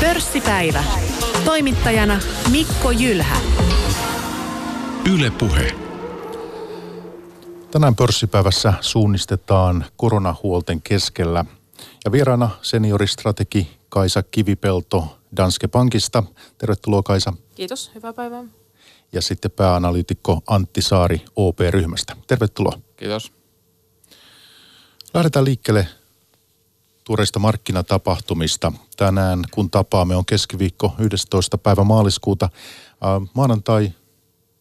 Pörssipäivä. Toimittajana Mikko Jylhä. Yle Puhe. Tänään pörssipäivässä suunnistetaan koronahuolten keskellä. Ja vieraana senioristrategi Kaisa Kivipelto Danske Pankista. Tervetuloa Kaisa. Kiitos, hyvää päivää. Ja sitten pääanalyytikko Antti Saari OP-ryhmästä. Tervetuloa. Kiitos. Lähdetään liikkeelle tuoreista markkinatapahtumista. Tänään kun tapaamme on keskiviikko 11. päivä maaliskuuta. Maanantai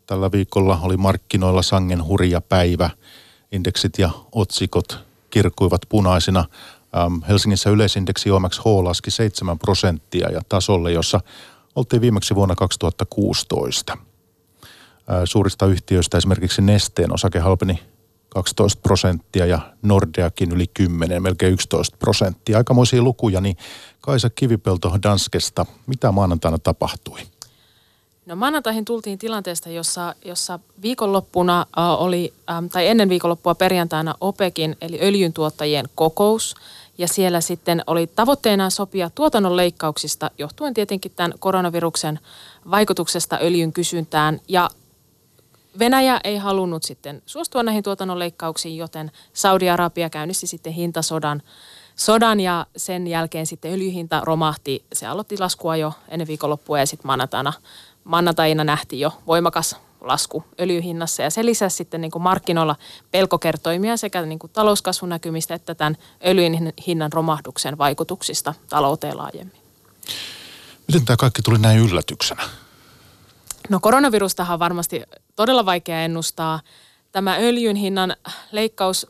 tällä viikolla oli markkinoilla sangen hurja päivä. Indeksit ja otsikot kirkuivat punaisina. Helsingissä yleisindeksi OMXH laski 7 prosenttia ja tasolle, jossa oltiin viimeksi vuonna 2016. Suurista yhtiöistä esimerkiksi Nesteen osake halpeni 12 prosenttia ja Nordeakin yli 10, melkein 11 prosenttia. Aikamoisia lukuja, niin Kaisa Kivipelto Danskesta, mitä maanantaina tapahtui? No maanantaihin tultiin tilanteesta, jossa, jossa viikonloppuna oli, tai ennen viikonloppua perjantaina OPEKin, eli öljyntuottajien kokous. Ja siellä sitten oli tavoitteena sopia tuotannon leikkauksista, johtuen tietenkin tämän koronaviruksen vaikutuksesta öljyn kysyntään. Ja Venäjä ei halunnut sitten suostua näihin tuotannon leikkauksiin, joten Saudi-Arabia käynnisti sitten hintasodan sodan ja sen jälkeen sitten öljyhinta romahti. Se aloitti laskua jo ennen viikonloppua ja sitten maanantaina, maanantaina nähtiin jo voimakas lasku öljyhinnassa ja se lisäsi sitten niin kuin markkinoilla pelkokertoimia sekä niin kuin talouskasvun näkymistä että tämän öljyn hinnan romahduksen vaikutuksista talouteen laajemmin. Miten tämä kaikki tuli näin yllätyksenä? No koronavirustahan on varmasti todella vaikea ennustaa. Tämä öljyn hinnan leikkaus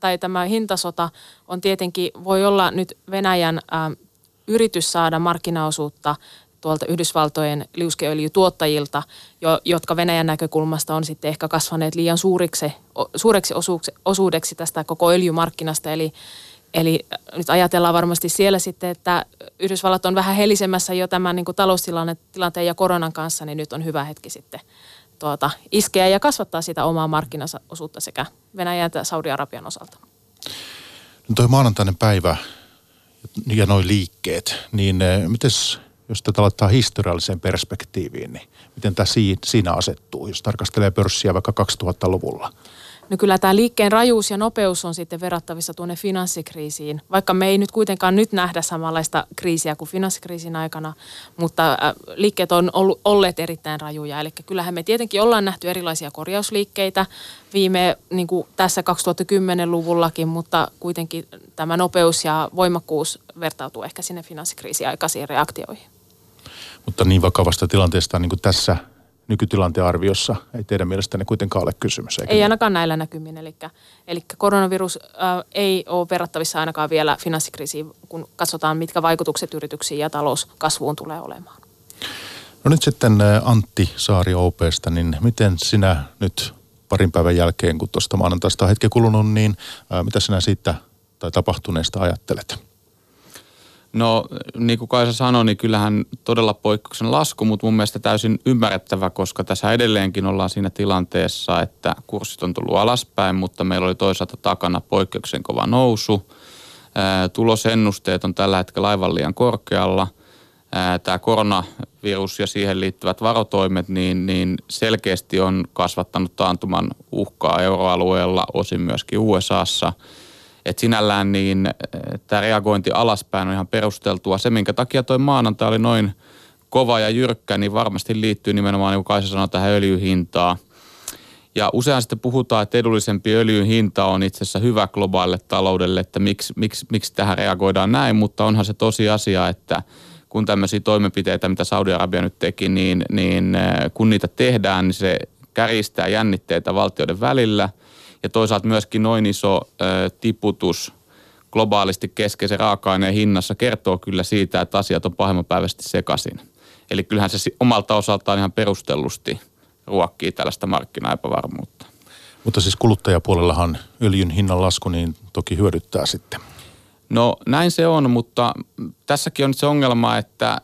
tai tämä hintasota on tietenkin, voi olla nyt Venäjän ä, yritys saada markkinaosuutta tuolta Yhdysvaltojen liuskeöljytuottajilta, jo, jotka Venäjän näkökulmasta on sitten ehkä kasvaneet liian suuriksi, suureksi osuudeksi tästä koko öljymarkkinasta. Eli Eli äh, nyt ajatellaan varmasti siellä sitten, että Yhdysvallat on vähän helisemmässä jo tämän niin taloustilanteen ja koronan kanssa, niin nyt on hyvä hetki sitten tuota, iskeä ja kasvattaa sitä omaa markkinaosuutta sekä Venäjän että Saudi-Arabian osalta. No toi maanantainen päivä ja noin liikkeet, niin eh, miten jos tätä laittaa historialliseen perspektiiviin, niin miten tämä siinä asettuu, jos tarkastelee pörssiä vaikka 2000-luvulla? No kyllä tämä liikkeen rajuus ja nopeus on sitten verrattavissa tuonne finanssikriisiin, vaikka me ei nyt kuitenkaan nyt nähdä samanlaista kriisiä kuin finanssikriisin aikana, mutta äh, liikkeet on ollut, olleet erittäin rajuja. Eli kyllähän me tietenkin ollaan nähty erilaisia korjausliikkeitä viime niin kuin tässä 2010-luvullakin, mutta kuitenkin tämä nopeus ja voimakkuus vertautuu ehkä sinne finanssikriisin aikaisiin reaktioihin. Mutta niin vakavasta tilanteesta niin kuin tässä nykytilanteen arviossa ei teidän mielestänne kuitenkaan ole kysymys. Eikä ei niin? ainakaan näillä näkymin. Eli, eli koronavirus äh, ei ole verrattavissa ainakaan vielä finanssikriisiin, kun katsotaan, mitkä vaikutukset yrityksiin ja talouskasvuun tulee olemaan. No nyt sitten Antti Saari OPsta, niin miten sinä nyt parin päivän jälkeen, kun tuosta maanantaista on hetki kulunut, niin äh, mitä sinä siitä tai tapahtuneesta ajattelet? No niin kuin Kaisa sanoi, niin kyllähän todella poikkeuksen lasku, mutta mun mielestä täysin ymmärrettävä, koska tässä edelleenkin ollaan siinä tilanteessa, että kurssit on tullut alaspäin, mutta meillä oli toisaalta takana poikkeuksen kova nousu. Tulosennusteet on tällä hetkellä aivan liian korkealla. Tämä koronavirus ja siihen liittyvät varotoimet, niin, niin selkeästi on kasvattanut taantuman uhkaa euroalueella, osin myöskin USAssa – et sinällään niin eh, tämä reagointi alaspäin on ihan perusteltua. Se, minkä takia toi maanantai oli noin kova ja jyrkkä, niin varmasti liittyy nimenomaan, niin kuin Kaisa sanoi, tähän öljyhintaan. Ja usein sitten puhutaan, että edullisempi öljyn hinta on itse asiassa hyvä globaalille taloudelle, että miksi, miksi, miksi tähän reagoidaan näin, mutta onhan se tosiasia, että kun tämmöisiä toimenpiteitä, mitä Saudi-Arabia nyt teki, niin, niin eh, kun niitä tehdään, niin se käristää jännitteitä valtioiden välillä – ja toisaalta myöskin noin iso tiputus globaalisti keskeisen raaka-aineen hinnassa kertoo kyllä siitä, että asiat on pahemmanpäiväisesti sekaisin. Eli kyllähän se omalta osaltaan ihan perustellusti ruokkii tällaista markkinaepävarmuutta. Mutta siis kuluttajapuolellahan öljyn hinnan lasku niin toki hyödyttää sitten. No näin se on, mutta tässäkin on se ongelma, että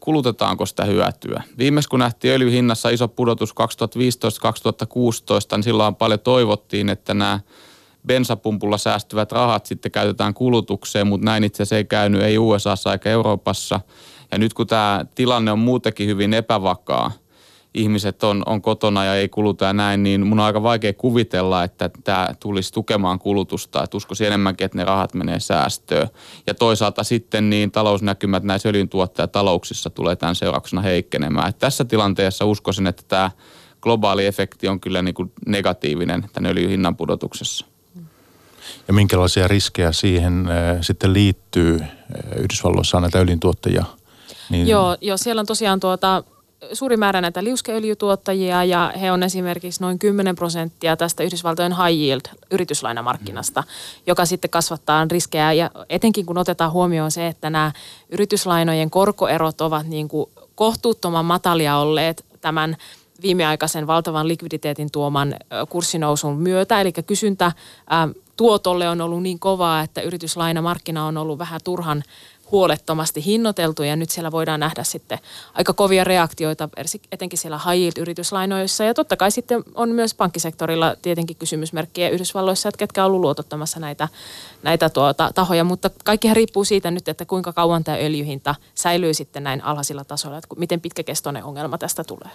kulutetaanko sitä hyötyä. Viimeksi kun nähtiin öljyhinnassa iso pudotus 2015-2016, niin silloin paljon toivottiin, että nämä bensapumpulla säästyvät rahat sitten käytetään kulutukseen, mutta näin itse asiassa ei käynyt ei USAssa eikä Euroopassa. Ja nyt kun tämä tilanne on muutenkin hyvin epävakaa, ihmiset on, on kotona ja ei kuluta ja näin, niin mun on aika vaikea kuvitella, että tämä tulisi tukemaan kulutusta. Että uskoisin enemmänkin, että ne rahat menee säästöön. Ja toisaalta sitten niin talousnäkymät näissä öljyntuottajatalouksissa tulee tämän seurauksena heikkenemään. Että tässä tilanteessa uskoisin, että tämä globaali efekti on kyllä niin kuin negatiivinen tämän öljyn hinnan pudotuksessa. Ja minkälaisia riskejä siihen äh, sitten liittyy? Äh, Yhdysvalloissa on näitä öljyntuottajia. Niin... Joo, joo, siellä on tosiaan tuota, suuri määrä näitä liuskeöljytuottajia ja he on esimerkiksi noin 10 prosenttia tästä Yhdysvaltojen high yield yrityslainamarkkinasta, mm. joka sitten kasvattaa riskejä ja etenkin kun otetaan huomioon se, että nämä yrityslainojen korkoerot ovat niin kuin kohtuuttoman matalia olleet tämän viimeaikaisen valtavan likviditeetin tuoman kurssinousun myötä, eli kysyntä tuotolle on ollut niin kovaa, että yrityslainamarkkina on ollut vähän turhan huolettomasti hinnoiteltu ja nyt siellä voidaan nähdä sitten aika kovia reaktioita, etenkin siellä high yrityslainoissa ja totta kai sitten on myös pankkisektorilla tietenkin kysymysmerkkiä Yhdysvalloissa, että ketkä on ollut luotottamassa näitä, näitä tuota, tahoja, mutta kaikkihan riippuu siitä nyt, että kuinka kauan tämä öljyhinta säilyy sitten näin alhaisilla tasoilla, että miten pitkäkestoinen ongelma tästä tulee.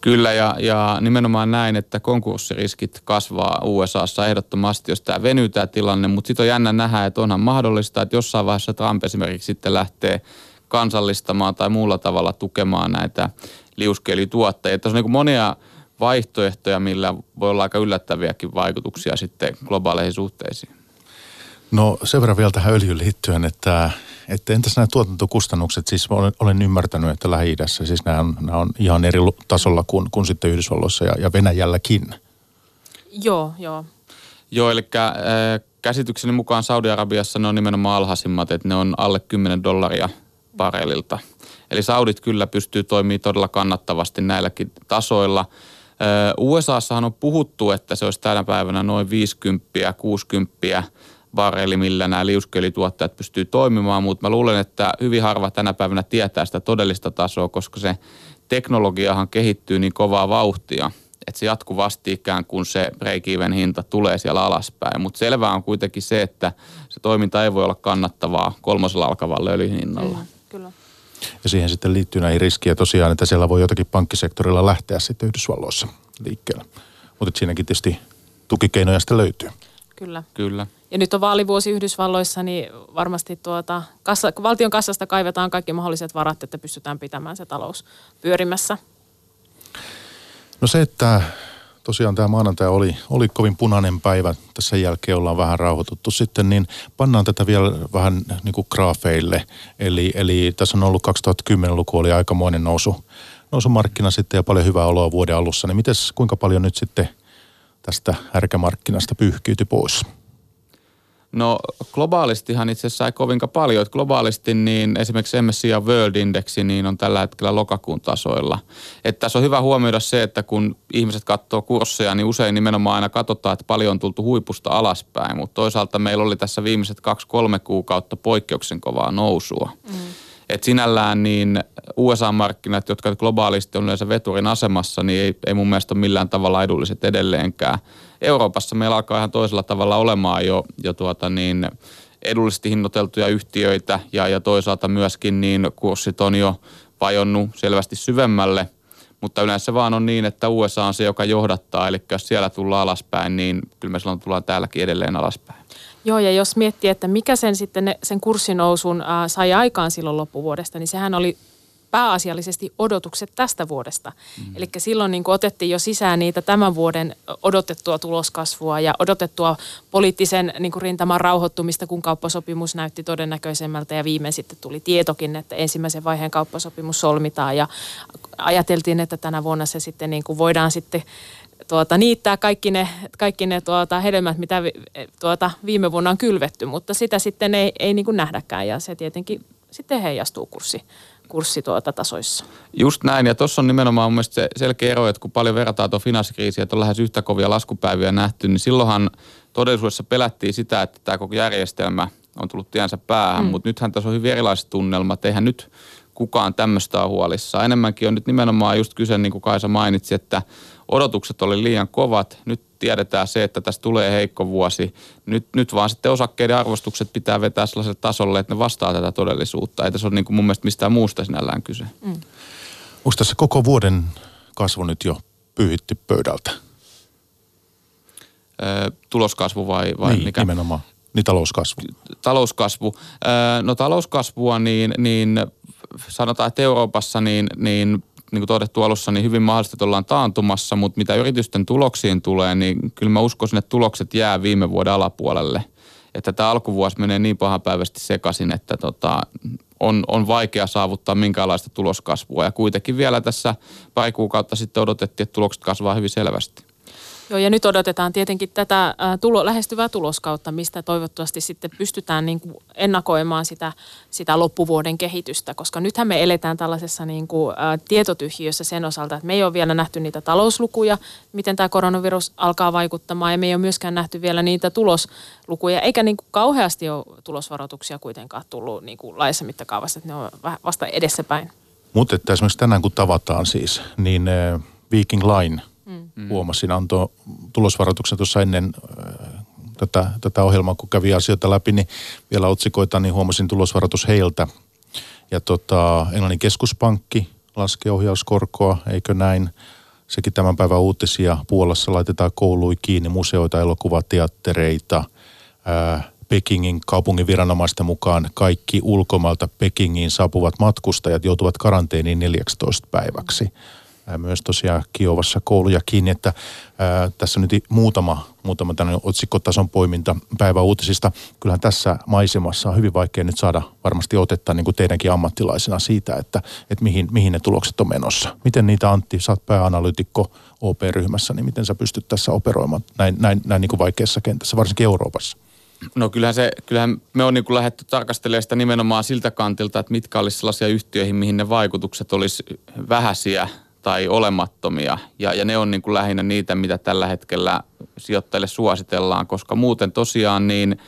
Kyllä ja, ja nimenomaan näin, että konkurssiriskit kasvaa USAssa ehdottomasti, jos tämä venyy tämä tilanne, mutta sitten on jännä nähdä, että onhan mahdollista, että jossain vaiheessa Trump esimerkiksi sitten lähtee kansallistamaan tai muulla tavalla tukemaan näitä liuskeilytuottajia. Tässä on niin monia vaihtoehtoja, millä voi olla aika yllättäviäkin vaikutuksia sitten globaaleihin suhteisiin. No sen verran vielä tähän öljyyn liittyen, että että entäs nämä tuotantokustannukset, siis olen, olen ymmärtänyt, että Lähi-idässä siis nämä on, nämä on ihan eri tasolla kuin, kuin sitten Yhdysvalloissa ja, ja Venäjälläkin. Joo, joo. Joo, eli äh, käsitykseni mukaan Saudi-Arabiassa ne on nimenomaan alhaisimmat, että ne on alle 10 dollaria barelilta. Eli Saudit kyllä pystyy toimimaan todella kannattavasti näilläkin tasoilla. Äh, USAssahan on puhuttu, että se olisi tänä päivänä noin 50, 60 barreli, millä nämä liuskelituottajat pystyy toimimaan, mutta mä luulen, että hyvin harva tänä päivänä tietää sitä todellista tasoa, koska se teknologiahan kehittyy niin kovaa vauhtia, että se jatkuvasti ikään kuin se break-even hinta tulee siellä alaspäin. Mutta selvää on kuitenkin se, että se toiminta ei voi olla kannattavaa kolmosella alkavalla öljyhinnalla. Mm, kyllä. Ja siihen sitten liittyy näihin riskiä tosiaan, että siellä voi jotakin pankkisektorilla lähteä sitten Yhdysvalloissa liikkeelle. Mutta siinäkin tietysti tukikeinoja sitten löytyy. Kyllä. Kyllä. Ja nyt on vaalivuosi Yhdysvalloissa, niin varmasti tuota, kassa, valtion kassasta kaivetaan kaikki mahdolliset varat, että pystytään pitämään se talous pyörimässä. No se, että tosiaan tämä maanantai oli, oli kovin punainen päivä, tässä jälkeen ollaan vähän rauhoituttu sitten, niin pannaan tätä vielä vähän niin kuin graafeille. Eli, eli tässä on ollut 2010-luku oli aikamoinen nousu, nousumarkkina sitten ja paljon hyvää oloa vuoden alussa. Niin mites, kuinka paljon nyt sitten tästä härkämarkkinasta pyyhkiytyi pois? No globaalistihan itse asiassa ei kovinkaan paljon. Että globaalisti niin esimerkiksi MSCI ja World Indexi niin on tällä hetkellä lokakuun tasoilla. Että tässä on hyvä huomioida se, että kun ihmiset katsoo kursseja, niin usein nimenomaan aina katsotaan, että paljon on tultu huipusta alaspäin. Mutta toisaalta meillä oli tässä viimeiset kaksi-kolme kuukautta poikkeuksen kovaa nousua. Mm. Et sinällään niin USA-markkinat, jotka globaalisti on yleensä veturin asemassa, niin ei, ei mun mielestä ole millään tavalla edulliset edelleenkään. Euroopassa meillä alkaa ihan toisella tavalla olemaan jo, jo tuota niin, edullisesti hinnoiteltuja yhtiöitä ja, ja toisaalta myöskin niin kurssit on jo vajonnut selvästi syvemmälle. Mutta yleensä vaan on niin, että USA on se, joka johdattaa, eli jos siellä tullaan alaspäin, niin kyllä me silloin tullaan täälläkin edelleen alaspäin. Joo, ja jos miettii, että mikä sen sitten sen kurssinousun äh, sai aikaan silloin loppuvuodesta, niin sehän oli pääasiallisesti odotukset tästä vuodesta. Mm. Eli silloin niin otettiin jo sisään niitä tämän vuoden odotettua tuloskasvua ja odotettua poliittisen niin rintaman rauhoittumista, kun kauppasopimus näytti todennäköisemmältä ja viimein sitten tuli tietokin, että ensimmäisen vaiheen kauppasopimus solmitaan ja ajateltiin, että tänä vuonna se sitten niin kuin voidaan sitten tuota, niittää kaikki ne, kaikki ne tuota, hedelmät, mitä vi, tuota, viime vuonna on kylvetty, mutta sitä sitten ei, ei niin kuin nähdäkään ja se tietenkin sitten heijastuu kurssi, kurssi tuota tasoissa. Just näin, ja tuossa on nimenomaan mun se selkeä ero, että kun paljon verrataan tuon finanssikriisiä, että on lähes yhtä kovia laskupäiviä nähty, niin silloinhan todellisuudessa pelättiin sitä, että tämä koko järjestelmä on tullut tiensä päähän, mm. mutta nythän tässä on hyvin erilaiset tunnelmat. Eihän nyt kukaan tämmöistä on huolissaan. Enemmänkin on nyt nimenomaan just kyse, niin kuin Kaisa mainitsi, että odotukset oli liian kovat. Nyt tiedetään se, että tässä tulee heikko vuosi. Nyt, nyt vaan sitten osakkeiden arvostukset pitää vetää sellaiselle tasolle, että ne vastaa tätä todellisuutta. Ei tässä ole niin kuin mun mielestä mistään muusta sinällään kyse. Mm. Onko tässä koko vuoden kasvu nyt jo pyyhitty pöydältä? Öö, tuloskasvu vai, vai niin, mikä? nimenomaan. Niin talouskasvu. Talouskasvu. Öö, no talouskasvua, niin, niin sanotaan, että Euroopassa niin, niin niin kuin todettu alussa, niin hyvin mahdollisesti että ollaan taantumassa, mutta mitä yritysten tuloksiin tulee, niin kyllä mä uskoisin, että tulokset jää viime vuoden alapuolelle. Että tämä alkuvuosi menee niin pahapäiväisesti sekaisin, että tota, on, on vaikea saavuttaa minkäänlaista tuloskasvua. Ja kuitenkin vielä tässä pari kuukautta sitten odotettiin, että tulokset kasvaa hyvin selvästi. Joo, ja nyt odotetaan tietenkin tätä tulo, lähestyvää tuloskautta, mistä toivottavasti sitten pystytään niin kuin ennakoimaan sitä, sitä loppuvuoden kehitystä, koska nythän me eletään tällaisessa niin kuin, ä, tietotyhjiössä sen osalta, että me ei ole vielä nähty niitä talouslukuja, miten tämä koronavirus alkaa vaikuttamaan, ja me ei ole myöskään nähty vielä niitä tuloslukuja, eikä niin kuin kauheasti ole tulosvaroituksia kuitenkaan tullut niin kuin laajassa mittakaavassa, että ne on vasta edessäpäin. Mutta että esimerkiksi tänään kun tavataan siis, niin äh, Viking Line – mm. huomasin, antoi tulosvaroituksen tuossa ennen äh, tätä, tätä ohjelmaa, kun kävi asioita läpi, niin vielä otsikoita, niin huomasin tulosvaroitus heiltä. Ja tota, Englannin keskuspankki laskee ohjauskorkoa, eikö näin? Sekin tämän päivän uutisia. Puolassa laitetaan koului kiinni, museoita, elokuvateattereita. Ää, Pekingin kaupungin viranomaisten mukaan kaikki ulkomailta Pekingiin saapuvat matkustajat joutuvat karanteeniin 14 päiväksi. Mm myös tosiaan Kiovassa kouluja kiinni, että ää, tässä nyt muutama, muutama tämmöinen otsikkotason poiminta päiväuutisista. Kyllähän tässä maisemassa on hyvin vaikea nyt saada varmasti otetta niin kuin teidänkin ammattilaisena siitä, että, että mihin, mihin ne tulokset on menossa. Miten niitä Antti, sä oot pääanalytikko OP-ryhmässä, niin miten sä pystyt tässä operoimaan näin, näin, näin niin kuin vaikeassa kentässä, varsinkin Euroopassa? No kyllähän, se, kyllähän me on niin lähdetty tarkastelemaan sitä nimenomaan siltä kantilta, että mitkä olisi sellaisia yhtiöihin, mihin ne vaikutukset olisi vähäisiä tai olemattomia. Ja, ja ne on niin kuin lähinnä niitä, mitä tällä hetkellä sijoittajille suositellaan, koska muuten tosiaan niin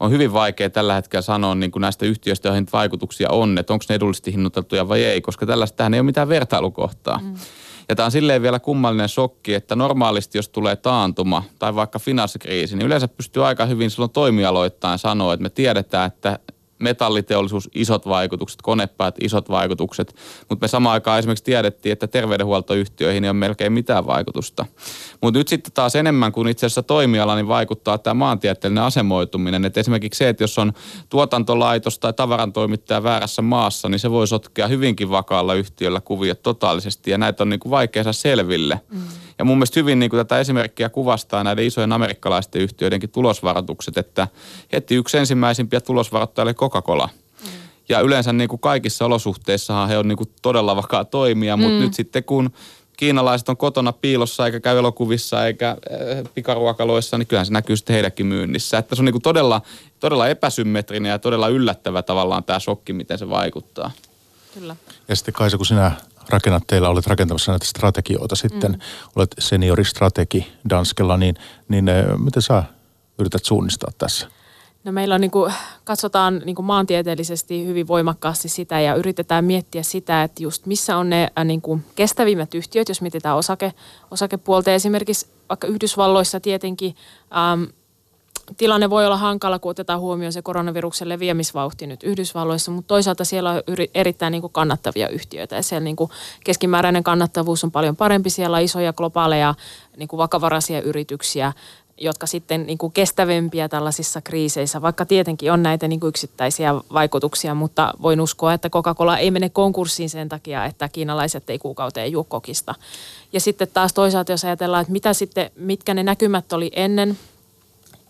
on hyvin vaikea tällä hetkellä sanoa niin kuin näistä yhtiöistä, joihin vaikutuksia on, että onko ne edullisesti hinnoiteltuja vai ei, koska tällaista ei ole mitään vertailukohtaa. Mm. Ja tämä on silleen vielä kummallinen shokki, että normaalisti jos tulee taantuma tai vaikka finanssikriisi, niin yleensä pystyy aika hyvin silloin toimialoittain sanoa, että me tiedetään, että metalliteollisuus, isot vaikutukset, konepäät, isot vaikutukset, mutta me samaan aikaan esimerkiksi tiedettiin, että terveydenhuoltoyhtiöihin ei ole melkein mitään vaikutusta. Mutta nyt sitten taas enemmän kuin itse asiassa toimiala, niin vaikuttaa tämä maantieteellinen asemoituminen. Et esimerkiksi se, että jos on tuotantolaitos tai tavarantoimittaja väärässä maassa, niin se voi sotkea hyvinkin vakaalla yhtiöllä kuviot totaalisesti ja näitä on niin kuin vaikea saada selville. Mm. Ja mun mielestä hyvin niin kuin tätä esimerkkiä kuvastaa näiden isojen amerikkalaisten yhtiöidenkin tulosvaroitukset, että heti yksi ensimmäisimpiä tulosvaroittajia oli Coca-Cola. Mm. Ja yleensä niin kuin kaikissa olosuhteissahan he on niin kuin todella vakaa toimia, mutta mm. nyt sitten kun kiinalaiset on kotona piilossa eikä käy elokuvissa eikä äh, pikaruokaloissa, niin kyllähän se näkyy sitten heidänkin myynnissä. Että se on niin kuin todella, todella epäsymmetrinen ja todella yllättävä tavallaan tämä shokki, miten se vaikuttaa. Kyllä. Ja sitten Kaisa, kun sinä rakennat teillä, olet rakentamassa näitä strategioita sitten, mm. olet senioristrategi Danskella, niin, niin miten sä yrität suunnistaa tässä? No meillä on niin kuin, katsotaan niin kuin maantieteellisesti hyvin voimakkaasti sitä ja yritetään miettiä sitä, että just missä on ne äh, niin kuin kestävimmät yhtiöt, jos mietitään osake, osakepuolta. Esimerkiksi vaikka Yhdysvalloissa tietenkin ähm, tilanne voi olla hankala, kun otetaan huomioon se koronaviruksen leviämisvauhti nyt Yhdysvalloissa, mutta toisaalta siellä on erittäin niin kuin kannattavia yhtiöitä ja siellä niin kuin keskimääräinen kannattavuus on paljon parempi. Siellä on isoja globaaleja niin kuin vakavaraisia yrityksiä, jotka sitten niin kuin kestävempiä tällaisissa kriiseissä, vaikka tietenkin on näitä niin kuin yksittäisiä vaikutuksia, mutta voin uskoa, että Coca-Cola ei mene konkurssiin sen takia, että kiinalaiset ei kuukauteen juo kokista. Ja sitten taas toisaalta, jos ajatellaan, että mitä sitten, mitkä ne näkymät oli ennen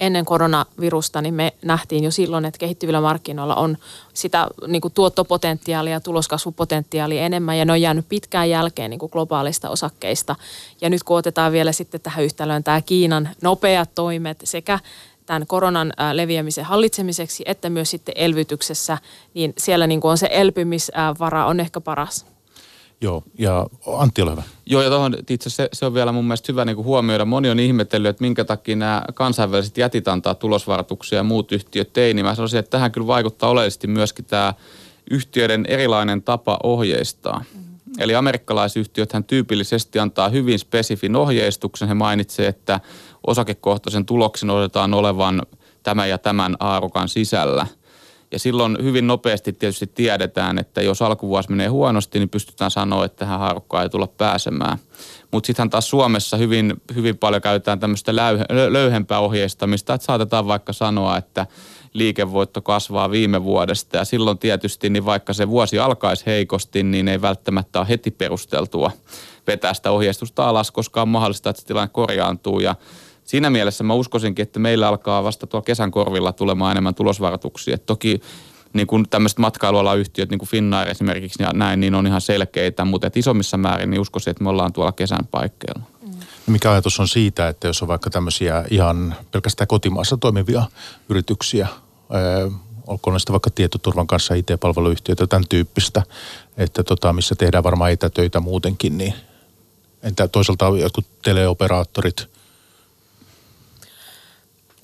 ennen koronavirusta, niin me nähtiin jo silloin, että kehittyvillä markkinoilla on sitä niin kuin tuottopotentiaalia tuloskasvupotentiaalia enemmän ja ne on jäänyt pitkään jälkeen niin kuin globaalista osakkeista. Ja nyt kun otetaan vielä sitten tähän yhtälöön tämä Kiinan nopeat toimet sekä tämän koronan leviämisen hallitsemiseksi että myös sitten elvytyksessä, niin siellä niin kuin on se elpymisvara on ehkä paras. Joo, ja Antti, ole hyvä. Joo, ja tuohon itse se, se on vielä mun mielestä hyvä niin kuin huomioida. Moni on ihmetellyt, että minkä takia nämä kansainväliset jätit antaa tulosvaroituksia ja muut yhtiöt ei, niin mä sanoisin, että tähän kyllä vaikuttaa oleellisesti myöskin tämä yhtiöiden erilainen tapa ohjeistaa. Eli amerikkalaisyhtiöthän tyypillisesti antaa hyvin spesifin ohjeistuksen. He mainitsevat, että osakekohtaisen tuloksen odotetaan olevan tämän ja tämän aarukan sisällä. Ja silloin hyvin nopeasti tietysti tiedetään, että jos alkuvuosi menee huonosti, niin pystytään sanoa, että tähän haarukkaan ei tulla pääsemään. Mutta sittenhän taas Suomessa hyvin, hyvin paljon käytetään tämmöistä löyhempää ohjeistamista, että saatetaan vaikka sanoa, että liikevoitto kasvaa viime vuodesta ja silloin tietysti, niin vaikka se vuosi alkaisi heikosti, niin ei välttämättä ole heti perusteltua vetää sitä ohjeistusta alas, koska on mahdollista, että se tilanne korjaantuu ja siinä mielessä mä uskoisinkin, että meillä alkaa vasta tuolla kesän korvilla tulemaan enemmän tulosvaroituksia. Et toki niin kuin tämmöiset matkailualan yhtiöt, niin kuin Finnair esimerkiksi ja näin, niin on ihan selkeitä, mutta et isommissa määrin niin uskoisin, että me ollaan tuolla kesän paikkeilla. Mm. Mikä ajatus on siitä, että jos on vaikka tämmöisiä ihan pelkästään kotimaassa toimivia yrityksiä, olkoon sitten vaikka tietoturvan kanssa IT-palveluyhtiöitä, tämän tyyppistä, että tota, missä tehdään varmaan etätöitä muutenkin, niin entä toisaalta jotkut teleoperaattorit –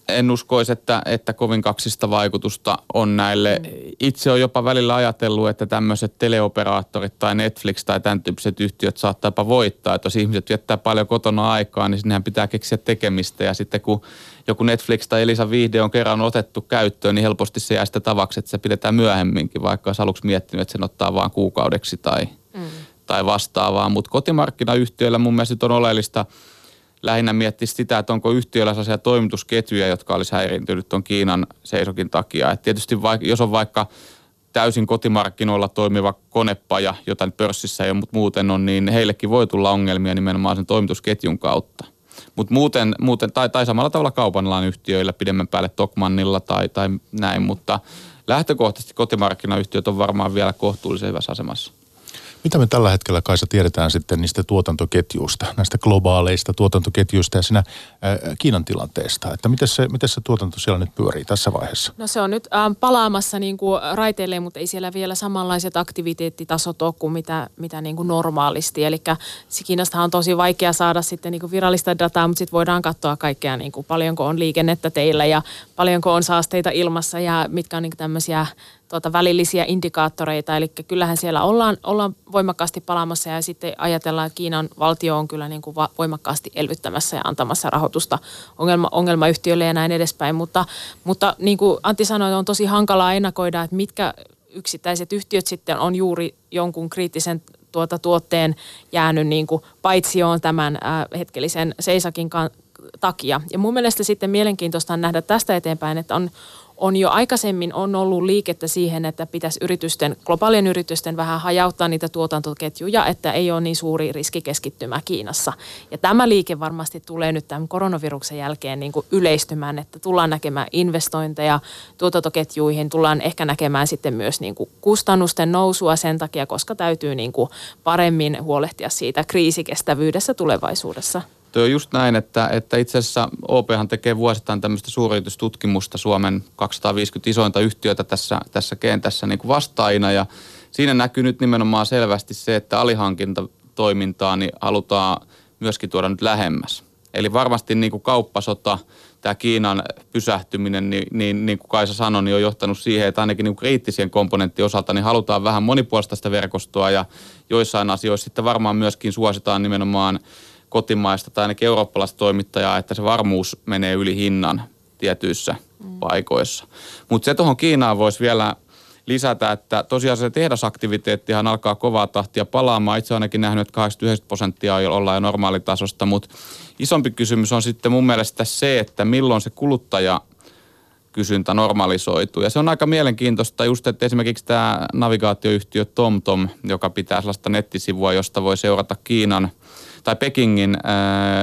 en uskoisi, että, että kovin kaksista vaikutusta on näille. Itse on jopa välillä ajatellut, että tämmöiset teleoperaattorit tai Netflix tai tämän tyyppiset yhtiöt saattaa jopa voittaa. Että jos ihmiset viettää paljon kotona aikaa, niin sinnehän pitää keksiä tekemistä. Ja sitten kun joku Netflix tai Elisa Viihde on kerran otettu käyttöön, niin helposti se jää sitä tavaksi, että se pidetään myöhemminkin, vaikka olisi aluksi miettinyt, että sen ottaa vain kuukaudeksi tai, mm. tai vastaavaa. Mutta kotimarkkinayhtiöillä mun mielestä on oleellista – lähinnä miettisi sitä, että onko yhtiöllä sellaisia toimitusketjuja, jotka olisi häiriintynyt tuon Kiinan seisokin takia. Et tietysti vaikka, jos on vaikka täysin kotimarkkinoilla toimiva konepaja, jota nyt pörssissä ei ole, mutta muuten on, niin heillekin voi tulla ongelmia nimenomaan sen toimitusketjun kautta. Mutta muuten, muuten tai, tai samalla tavalla kaupanlaan yhtiöillä pidemmän päälle Tokmannilla tai, tai näin, mutta lähtökohtaisesti kotimarkkinayhtiöt on varmaan vielä kohtuullisen hyvässä asemassa. Mitä me tällä hetkellä Kaisa tiedetään sitten niistä tuotantoketjuista, näistä globaaleista tuotantoketjuista ja siinä äh, Kiinan tilanteesta? Että miten se, miten se tuotanto siellä nyt pyörii tässä vaiheessa? No se on nyt ähm, palaamassa niin kuin raiteille, mutta ei siellä vielä samanlaiset aktiviteettitasot ole kuin mitä, mitä niin kuin normaalisti. Eli Kiinasta on tosi vaikea saada sitten niin kuin virallista dataa, mutta sitten voidaan katsoa kaikkea, niin kuin paljonko on liikennettä teillä ja paljonko on saasteita ilmassa ja mitkä on niin tämmöisiä tuota välillisiä indikaattoreita. Eli kyllähän siellä ollaan, ollaan voimakkaasti palaamassa ja sitten ajatellaan, että Kiinan valtio on kyllä niin kuin voimakkaasti elvyttämässä ja antamassa rahoitusta ongelma, ongelmayhtiöille ja näin edespäin. Mutta, mutta niin kuin Antti sanoi, on tosi hankalaa ennakoida, että mitkä yksittäiset yhtiöt sitten on juuri jonkun kriittisen tuota tuotteen jäänyt niin kuin paitsioon tämän hetkellisen seisakin takia. Ja mun mielestä sitten mielenkiintoista on nähdä tästä eteenpäin, että on, on jo aikaisemmin on ollut liikettä siihen, että pitäisi yritysten, globaalien yritysten vähän hajauttaa niitä tuotantoketjuja, että ei ole niin suuri riskikeskittymä Kiinassa. Ja tämä liike varmasti tulee nyt tämän koronaviruksen jälkeen niin kuin yleistymään, että tullaan näkemään investointeja tuotantoketjuihin, tullaan ehkä näkemään sitten myös niin kuin kustannusten nousua sen takia, koska täytyy niin kuin paremmin huolehtia siitä kriisikestävyydessä tulevaisuudessa. On just näin, että, että itse asiassa OPhan tekee vuosittain tämmöistä suuryritystutkimusta Suomen 250 isointa yhtiötä tässä, tässä kentässä niin kuin vastaajina ja siinä näkyy nyt nimenomaan selvästi se, että alihankintatoimintaa niin halutaan myöskin tuoda nyt lähemmäs. Eli varmasti niin kuin kauppasota, tämä Kiinan pysähtyminen, niin, niin, niin kuin Kaisa sanoi, niin on johtanut siihen, että ainakin niin kriittisien komponenttien osalta niin halutaan vähän monipuolista sitä verkostoa ja joissain asioissa sitten varmaan myöskin suositaan nimenomaan kotimaista tai ainakin eurooppalaista toimittajaa, että se varmuus menee yli hinnan tietyissä mm. paikoissa. Mutta se tuohon Kiinaan voisi vielä lisätä, että tosiaan se tehdasaktiviteettihan alkaa kovaa tahtia palaamaan. Itse ainakin nähnyt, että 89 prosenttia ollaan jo normaalitasosta, mutta isompi kysymys on sitten mun mielestä se, että milloin se kuluttaja kysyntä normalisoituu. Ja se on aika mielenkiintoista just, että esimerkiksi tämä navigaatioyhtiö TomTom, joka pitää sellaista nettisivua, josta voi seurata Kiinan – tai Pekingin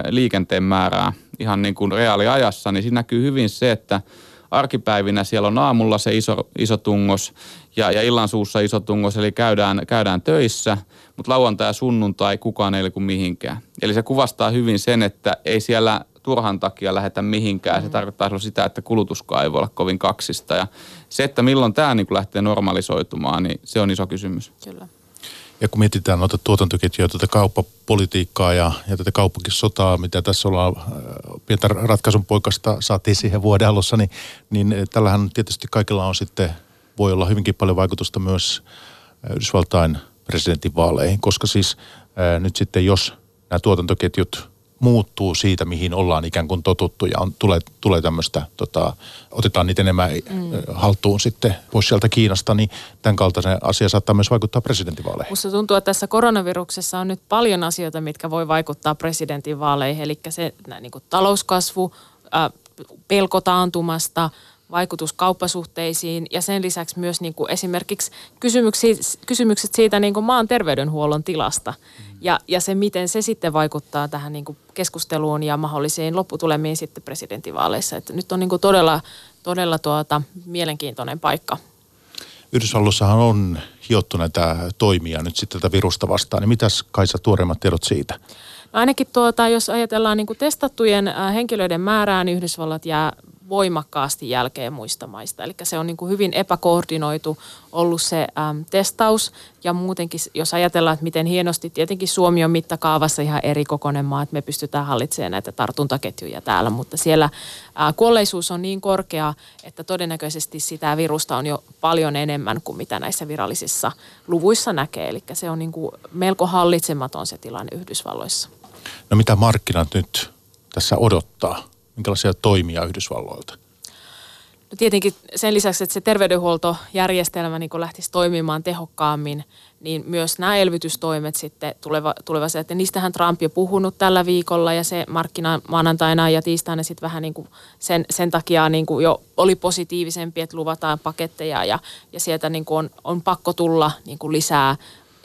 liikenteen määrää ihan niin kuin reaaliajassa, niin siinä näkyy hyvin se, että arkipäivinä siellä on aamulla se iso, iso tungos ja, ja illan suussa iso tungos, eli käydään, käydään töissä, mutta lauantai ja sunnuntai kukaan ei kuin mihinkään. Eli se kuvastaa hyvin sen, että ei siellä turhan takia lähetä mihinkään. Se mm. tarkoittaa sitä, että kulutuskaan ei voi olla kovin kaksista. Ja se, että milloin tämä niin lähtee normalisoitumaan, niin se on iso kysymys. Kyllä. Ja kun mietitään noita tuotantoketjuja, tätä kauppapolitiikkaa ja, ja tätä kauppakin sotaa, mitä tässä ollaan äh, pientä ratkaisun poikasta saatiin siihen vuoden alussa, niin, niin tällähän tietysti kaikilla on sitten voi olla hyvinkin paljon vaikutusta myös Yhdysvaltain presidentinvaaleihin, koska siis ää, nyt sitten jos nämä tuotantoketjut muuttuu siitä, mihin ollaan ikään kuin totuttu ja on, tulee, tulee tämmöistä, tota, otetaan niitä enemmän mm. haltuun sitten pois sieltä Kiinasta, niin tämän kaltaisen asia saattaa myös vaikuttaa presidentinvaaleihin. Musta tuntuu, että tässä koronaviruksessa on nyt paljon asioita, mitkä voi vaikuttaa presidentinvaaleihin, eli se niin kuin talouskasvu, äh, pelko taantumasta, vaikutus kauppasuhteisiin ja sen lisäksi myös niin kuin esimerkiksi kysymykset siitä niin kuin maan terveydenhuollon tilasta mm. ja, ja se, miten se sitten vaikuttaa tähän niin kuin keskusteluun ja mahdollisiin lopputulemiin sitten presidentinvaaleissa. Että nyt on niin kuin todella, todella tuota, mielenkiintoinen paikka. Yhdysvalloissahan on hiottu näitä toimia nyt sitten tätä virusta vastaan. Niin mitäs Kaisa tuoreimmat tiedot siitä? No ainakin tuota, jos ajatellaan niin kuin testattujen henkilöiden määrää, niin Yhdysvallat jää voimakkaasti jälkeen muista maista. Eli se on niin kuin hyvin epäkoordinoitu ollut se äm, testaus ja muutenkin, jos ajatellaan, että miten hienosti, tietenkin Suomi on mittakaavassa ihan eri kokoinen maa, että me pystytään hallitsemaan näitä tartuntaketjuja täällä, mutta siellä ää, kuolleisuus on niin korkea, että todennäköisesti sitä virusta on jo paljon enemmän kuin mitä näissä virallisissa luvuissa näkee. Eli se on niin kuin melko hallitsematon se tilanne Yhdysvalloissa. No mitä markkinat nyt tässä odottaa? Minkälaisia toimia Yhdysvalloilta? No tietenkin sen lisäksi, että se terveydenhuoltojärjestelmä niin lähtisi toimimaan tehokkaammin, niin myös nämä elvytystoimet sitten tuleva, tuleva se, että niistähän Trump jo puhunut tällä viikolla ja se markkina maanantaina ja tiistaina sitten vähän niin kuin sen, sen takia niin kuin jo oli positiivisempi, että luvataan paketteja ja, ja sieltä niin kuin on, on pakko tulla niin kuin lisää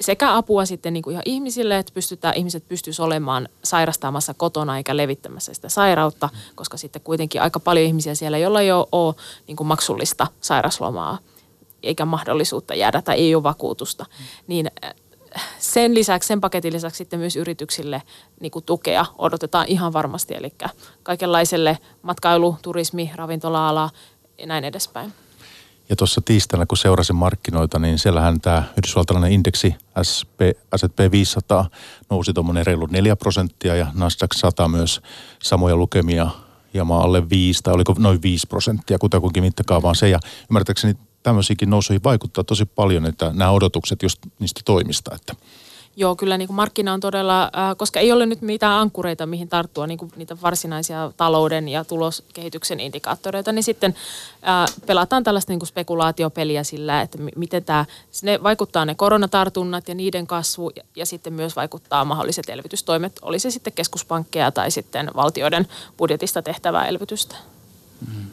sekä apua sitten niin kuin ihan ihmisille, että pystytään, ihmiset pystyisivät olemaan sairastamassa kotona eikä levittämässä sitä sairautta, koska sitten kuitenkin aika paljon ihmisiä siellä, joilla ei ole, ole niin kuin maksullista sairaslomaa eikä mahdollisuutta jäädä tai ei ole vakuutusta, niin äh, sen lisäksi, sen paketin lisäksi sitten myös yrityksille niin kuin tukea odotetaan ihan varmasti, eli kaikenlaiselle matkailu, turismi, ravintola-ala ja näin edespäin. Ja tuossa tiistaina, kun seurasin markkinoita, niin siellähän tämä yhdysvaltalainen indeksi SP, S&P 500 nousi tuommoinen reilu 4 prosenttia ja Nasdaq 100 myös samoja lukemia hieman alle 5 tai oliko noin 5 prosenttia, kutakuinkin mittakaavaan se. Ja ymmärtääkseni tämmöisiäkin nousuihin vaikuttaa tosi paljon, että nämä odotukset just niistä toimista, että – Joo, kyllä niin kuin markkina on todella, äh, koska ei ole nyt mitään ankkureita, mihin tarttua, niin kuin niitä varsinaisia talouden ja tuloskehityksen indikaattoreita, niin sitten äh, pelataan tällaista niin kuin spekulaatiopeliä sillä, että miten tämä, ne vaikuttaa ne koronatartunnat ja niiden kasvu ja, ja sitten myös vaikuttaa mahdolliset elvytystoimet, oli se sitten keskuspankkeja tai sitten valtioiden budjetista tehtävää elvytystä. Mm.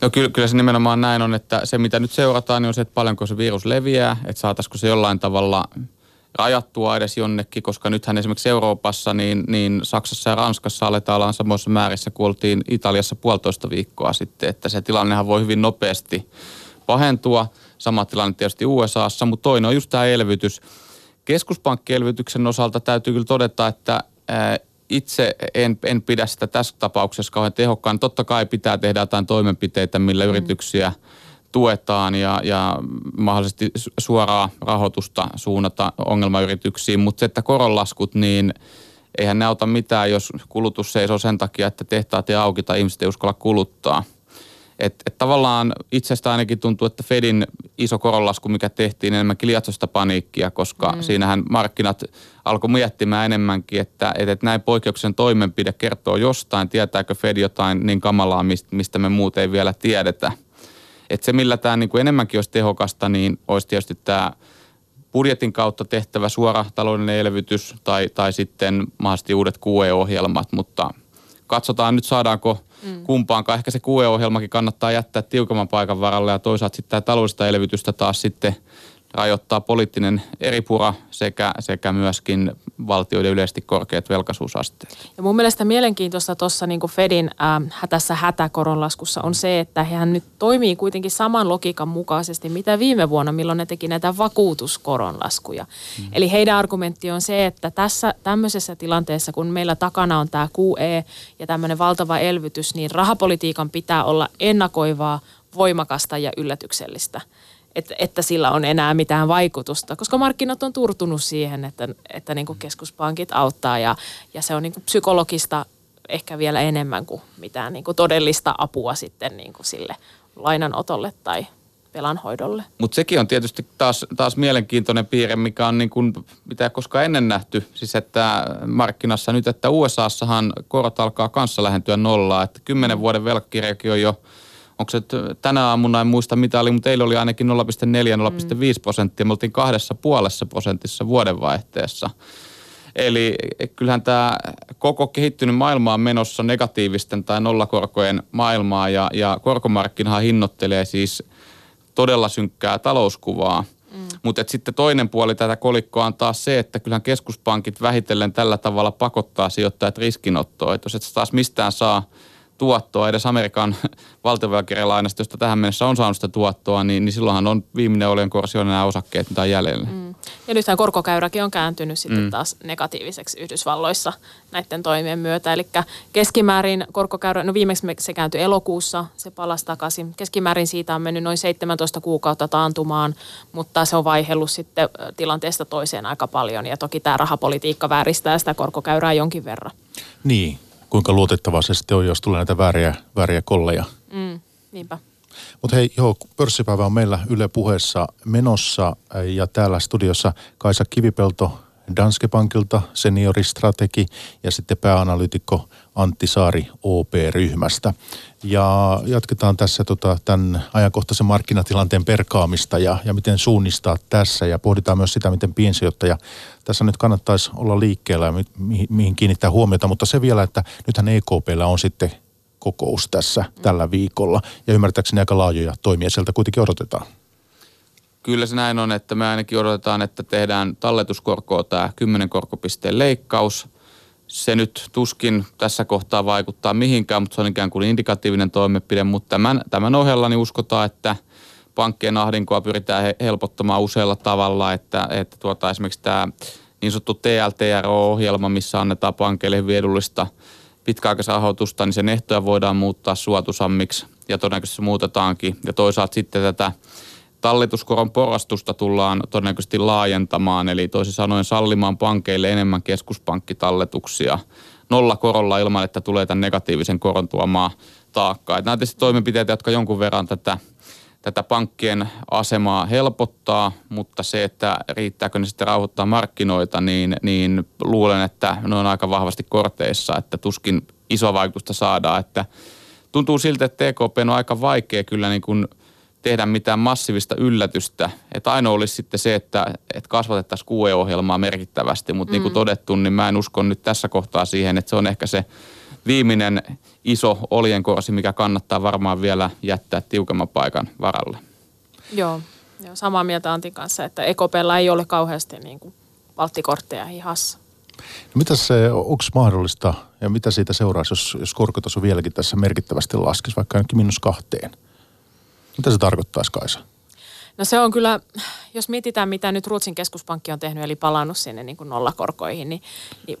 No kyllä, kyllä se nimenomaan näin on, että se mitä nyt seurataan niin on se, että paljonko se virus leviää, että saataisiko se jollain tavalla – rajattua edes jonnekin, koska nythän esimerkiksi Euroopassa, niin, niin Saksassa ja Ranskassa aletaan olla samoissa määrissä kuin oltiin Italiassa puolitoista viikkoa sitten, että se tilannehan voi hyvin nopeasti pahentua. Sama tilanne tietysti USAssa, mutta toinen on just tämä elvytys. Keskuspankkielvytyksen osalta täytyy kyllä todeta, että itse en, en pidä sitä tässä tapauksessa kauhean tehokkaan. Totta kai pitää tehdä jotain toimenpiteitä, millä mm. yrityksiä – tuetaan ja, ja mahdollisesti suoraa rahoitusta suunnata ongelmayrityksiin, mutta se, että koronlaskut, niin eihän ne auta mitään, jos kulutus seisoo sen takia, että tehtaat ei auki tai ihmiset ei uskalla kuluttaa. Et, et tavallaan itsestä ainakin tuntuu, että Fedin iso koronlasku, mikä tehtiin, enemmänkin liatsosta paniikkia, koska mm. siinähän markkinat alkoi miettimään enemmänkin, että, että näin poikkeuksen toimenpide kertoo jostain, tietääkö Fed jotain niin kamalaa, mistä me muut ei vielä tiedetä – et se, millä tämä niin kuin enemmänkin olisi tehokasta, niin olisi tietysti tämä budjetin kautta tehtävä suora taloudellinen elvytys tai, tai sitten mahdollisesti uudet QE-ohjelmat, mutta katsotaan nyt saadaanko mm. kumpaankaan. Ehkä se QE-ohjelmakin kannattaa jättää tiukamman paikan varalle ja toisaalta sitten tämä taloudellista elvytystä taas sitten rajoittaa poliittinen eripura sekä, sekä myöskin valtioiden yleisesti korkeat velkaisuusasteet. Ja mun mielestä mielenkiintoista tuossa niin Fedin äh, tässä hätäkoronlaskussa on se, että hän nyt toimii kuitenkin saman logiikan mukaisesti, mitä viime vuonna, milloin ne teki näitä vakuutuskoronlaskuja. Mm. Eli heidän argumentti on se, että tässä tämmöisessä tilanteessa, kun meillä takana on tämä QE ja tämmöinen valtava elvytys, niin rahapolitiikan pitää olla ennakoivaa, voimakasta ja yllätyksellistä että, että sillä on enää mitään vaikutusta, koska markkinat on turtunut siihen, että, että niin kuin keskuspankit auttaa ja, ja se on niin kuin psykologista ehkä vielä enemmän kuin mitään niin kuin todellista apua sitten niin kuin sille lainanotolle tai velanhoidolle. Mutta sekin on tietysti taas, taas mielenkiintoinen piirre, mikä on niin kuin, mitä koskaan ennen nähty. Siis että markkinassa nyt, että USAssahan korot alkaa kanssa lähentyä nollaa. Että kymmenen vuoden velkkirjakin on jo, onko se tänä aamuna, en muista mitä oli, mutta teillä oli ainakin 0,4-0,5 prosenttia. Me oltiin kahdessa puolessa prosentissa vuodenvaihteessa. Eli kyllähän tämä koko kehittynyt maailma on menossa negatiivisten tai nollakorkojen maailmaa ja, ja korkomarkkinahan hinnoittelee siis todella synkkää talouskuvaa. Mm. Mutta sitten toinen puoli tätä kolikkoa on taas se, että kyllähän keskuspankit vähitellen tällä tavalla pakottaa sijoittajat riskinottoon. Että jos et taas mistään saa – tuottoa edes Amerikan valtionvelkirjalainasta, josta tähän mennessä on saanut sitä tuottoa, niin, niin silloinhan on viimeinen olien korsi on nämä osakkeet, mitä on jäljellä. Mm. Ja nythän korkokäyräkin on kääntynyt sitten mm. taas negatiiviseksi Yhdysvalloissa näiden toimien myötä. Eli keskimäärin korkokäyrä, no viimeksi se kääntyi elokuussa, se palasi takaisin. Keskimäärin siitä on mennyt noin 17 kuukautta taantumaan, mutta se on vaihellut sitten tilanteesta toiseen aika paljon. Ja toki tämä rahapolitiikka vääristää sitä korkokäyrää jonkin verran. Niin, kuinka luotettavaa se sitten on, jos tulee näitä vääriä, vääriä kolleja. Mm, niinpä. Mutta hei, joo, pörssipäivä on meillä Yle puheessa menossa ja täällä studiossa Kaisa Kivipelto Danske Bankilta, senioristrategi ja sitten pääanalyytikko Antti Saari OP-ryhmästä. Ja jatketaan tässä tota, tämän ajankohtaisen markkinatilanteen perkaamista ja, ja miten suunnistaa tässä ja pohditaan myös sitä, miten piensijoittaja tässä nyt kannattaisi olla liikkeellä ja mi, mi, mihin kiinnittää huomiota, mutta se vielä, että nythän EKPllä on sitten kokous tässä tällä viikolla ja ymmärtääkseni aika laajoja toimia sieltä kuitenkin odotetaan. Kyllä se näin on, että me ainakin odotetaan, että tehdään talletuskorkoa tämä 10 korkopisteen leikkaus. Se nyt tuskin tässä kohtaa vaikuttaa mihinkään, mutta se on ikään kuin indikatiivinen toimenpide. Mutta tämän, tämän ohella niin uskotaan, että pankkien ahdinkoa pyritään helpottamaan usealla tavalla, että, että tuota, esimerkiksi tämä niin sanottu TLTRO-ohjelma, missä annetaan pankeille hyvin edullista pitkäaikaisrahoitusta, niin sen ehtoja voidaan muuttaa suotusammiksi ja todennäköisesti muutetaankin. Ja toisaalta sitten tätä talletuskoron porrastusta tullaan todennäköisesti laajentamaan, eli toisin sanoen sallimaan pankeille enemmän keskuspankkitalletuksia nolla korolla ilman, että tulee tämän negatiivisen koron tuomaa taakkaa. Nämä on tietysti toimenpiteitä, jotka jonkun verran tätä, tätä pankkien asemaa helpottaa, mutta se, että riittääkö ne sitten rauhoittaa markkinoita, niin, niin luulen, että ne on aika vahvasti korteissa, että tuskin iso vaikutusta saadaan. Että tuntuu siltä, että TKP on aika vaikea kyllä niin kuin – tehdä mitään massiivista yllätystä. Että ainoa olisi sitten se, että, että kasvatettaisiin QE-ohjelmaa merkittävästi, mutta mm. niin kuin todettu, niin mä en usko nyt tässä kohtaa siihen, että se on ehkä se viimeinen iso oljenkorsi, mikä kannattaa varmaan vielä jättää tiukemman paikan varalle. Joo, joo samaa mieltä Antin kanssa, että EKPlla ei ole kauheasti niin kuin valttikortteja hihassa. No mitä se, onko mahdollista ja mitä siitä seuraisi, jos, jos korkotaso vieläkin tässä merkittävästi laskisi, vaikka ainakin minus kahteen? Mitä se tarkoittaisi Kaisa? No se on kyllä, jos mietitään mitä nyt Ruotsin keskuspankki on tehnyt, eli palannut sinne niin kuin nollakorkoihin, niin, niin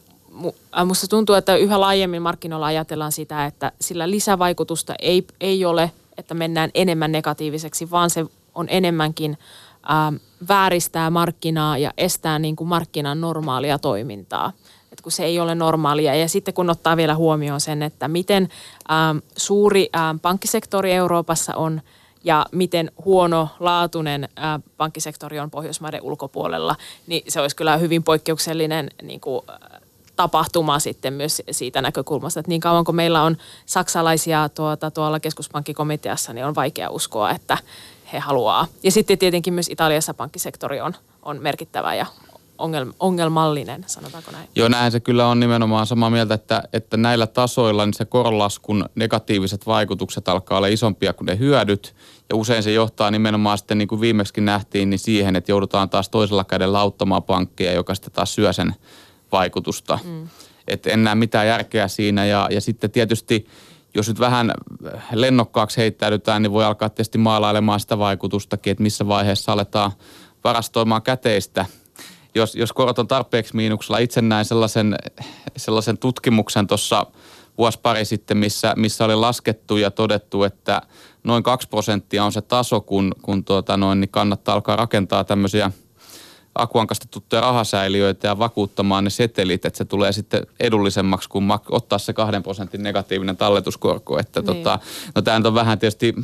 äh, Minusta tuntuu, että yhä laajemmin markkinoilla ajatellaan sitä, että sillä lisävaikutusta ei, ei ole, että mennään enemmän negatiiviseksi, vaan se on enemmänkin ää, ähm, vääristää markkinaa ja estää niin kuin markkinan normaalia toimintaa. Et kun se ei ole normaalia. Ja sitten kun ottaa vielä huomioon sen, että miten ää, ähm, suuri ää, ähm, pankkisektori Euroopassa on – ja miten huono laatuinen pankkisektori on Pohjoismaiden ulkopuolella, niin se olisi kyllä hyvin poikkeuksellinen niin kuin, tapahtuma sitten myös siitä näkökulmasta, että niin kauan kuin meillä on saksalaisia tuota, tuolla keskuspankkikomiteassa, niin on vaikea uskoa, että he haluaa. Ja sitten tietenkin myös Italiassa pankkisektori on, on merkittävä ja ongelmallinen, sanotaanko näin? Joo, näin se kyllä on nimenomaan samaa mieltä, että, että näillä tasoilla niin se koronlaskun negatiiviset vaikutukset alkaa olla isompia kuin ne hyödyt. Ja usein se johtaa nimenomaan sitten, niin kuin viimeksi nähtiin, niin siihen, että joudutaan taas toisella kädellä auttamaan pankkia, joka sitten taas syö sen vaikutusta. Mm. Että en näe mitään järkeä siinä. Ja, ja sitten tietysti, jos nyt vähän lennokkaaksi heittäydytään, niin voi alkaa tietysti maalailemaan sitä vaikutustakin, että missä vaiheessa aletaan varastoimaan käteistä – jos, jos korot on tarpeeksi miinuksella. Itse näin sellaisen, sellaisen tutkimuksen tuossa vuosi pari sitten, missä, missä oli laskettu ja todettu, että noin 2 prosenttia on se taso, kun, kun tuota noin, niin kannattaa alkaa rakentaa tämmöisiä Akuankasta tuttuja rahasäiliöitä ja vakuuttamaan ne setelit, että se tulee sitten edullisemmaksi kuin ottaa se kahden prosentin negatiivinen talletuskorko. Että niin. tota, no tämä on vähän tietysti,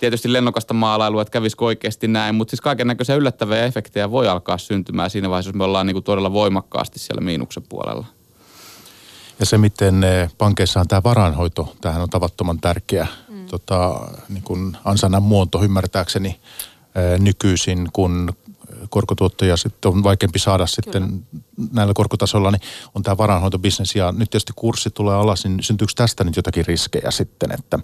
tietysti lennokasta maalailua, että kävisikö oikeasti näin, mutta siis kaiken näköisiä yllättäviä efektejä voi alkaa syntymään siinä vaiheessa, jos me ollaan niin kuin todella voimakkaasti siellä miinuksen puolella. Ja se, miten pankeissa on tämä varainhoito, tämähän on tavattoman tärkeä mm. tota, niin kuin ansanan muonto ymmärtääkseni nykyisin, kun korkotuottoja sitten on vaikeampi saada sitten Kyllä. näillä korkotasoilla, niin on tämä varainhoitobisnes. Ja nyt tietysti kurssi tulee alas, niin syntyykö tästä nyt jotakin riskejä sitten, että,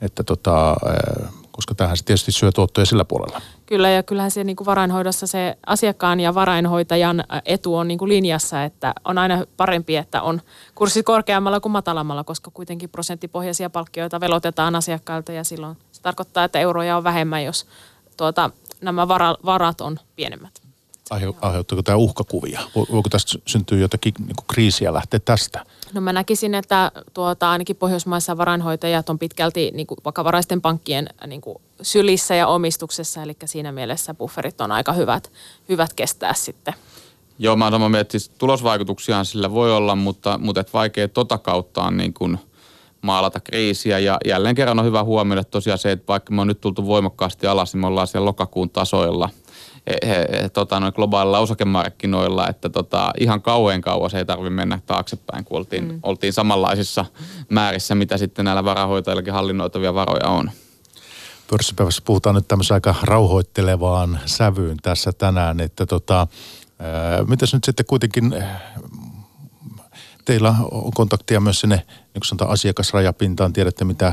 että tota, eh, koska tähän se tietysti syö tuottoja sillä puolella. Kyllä ja kyllähän se niin kuin varainhoidossa se asiakkaan ja varainhoitajan etu on niin kuin linjassa, että on aina parempi, että on kurssi korkeammalla kuin matalammalla, koska kuitenkin prosenttipohjaisia palkkioita velotetaan asiakkailta ja silloin se tarkoittaa, että euroja on vähemmän, jos tuota, nämä varat on pienemmät. Aiheuttaako tämä uhkakuvia? Voiko tästä syntyä jotakin niin kriisiä lähteä tästä? No mä näkisin, että tuota, ainakin Pohjoismaissa varainhoitajat on pitkälti niin kuin vakavaraisten pankkien niin kuin sylissä ja omistuksessa, eli siinä mielessä bufferit on aika hyvät, hyvät kestää sitten. Joo, mä samaa mieltä, siis tulosvaikutuksiaan sillä voi olla, mutta, mutta et vaikea tota kautta on niin kuin maalata kriisiä. Ja jälleen kerran on hyvä huomioida tosiaan se, että vaikka me on nyt tultu voimakkaasti alas, niin me ollaan siellä lokakuun tasoilla – he, he, tota, noin globaalilla osakemarkkinoilla, että tota, ihan kauan kauas ei tarvitse mennä taaksepäin, kun oltiin, mm. oltiin samanlaisissa määrissä, mitä sitten näillä varahoitajillakin hallinnoitavia varoja on. Pörssipäivässä puhutaan nyt tämmöisen aika rauhoittelevaan sävyyn tässä tänään, että tota, mitäs nyt sitten kuitenkin teillä on kontaktia myös sinne niin sanotaan, asiakasrajapintaan, tiedätte mitä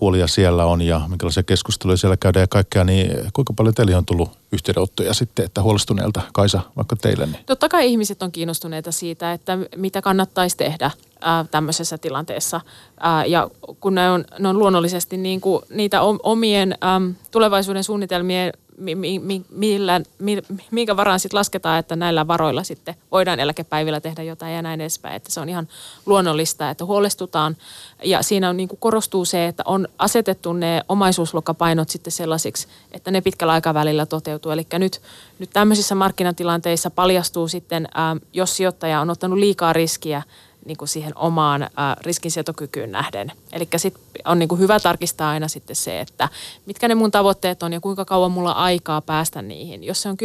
huolia siellä on ja minkälaisia keskusteluja siellä käydään ja kaikkea, niin kuinka paljon teille on tullut yhteydenottoja sitten, että huolestuneelta Kaisa vaikka teille? Niin? Totta kai ihmiset on kiinnostuneita siitä, että mitä kannattaisi tehdä ää, tämmöisessä tilanteessa. Ää, ja kun ne on, ne on luonnollisesti niin kuin niitä omien äm, tulevaisuuden suunnitelmien millä, minkä varaan sitten lasketaan, että näillä varoilla sitten voidaan eläkepäivillä tehdä jotain ja näin edespäin. Että se on ihan luonnollista, että huolestutaan. Ja siinä on, niin kuin korostuu se, että on asetettu ne omaisuusluokkapainot sitten sellaisiksi, että ne pitkällä aikavälillä toteutuu. Eli nyt, nyt tämmöisissä markkinatilanteissa paljastuu sitten, jos sijoittaja on ottanut liikaa riskiä, niin kuin siihen omaan ää, riskinsietokykyyn nähden. Eli sitten on niin kuin hyvä tarkistaa aina sitten se, että mitkä ne mun tavoitteet on ja kuinka kauan mulla aikaa päästä niihin. Jos se on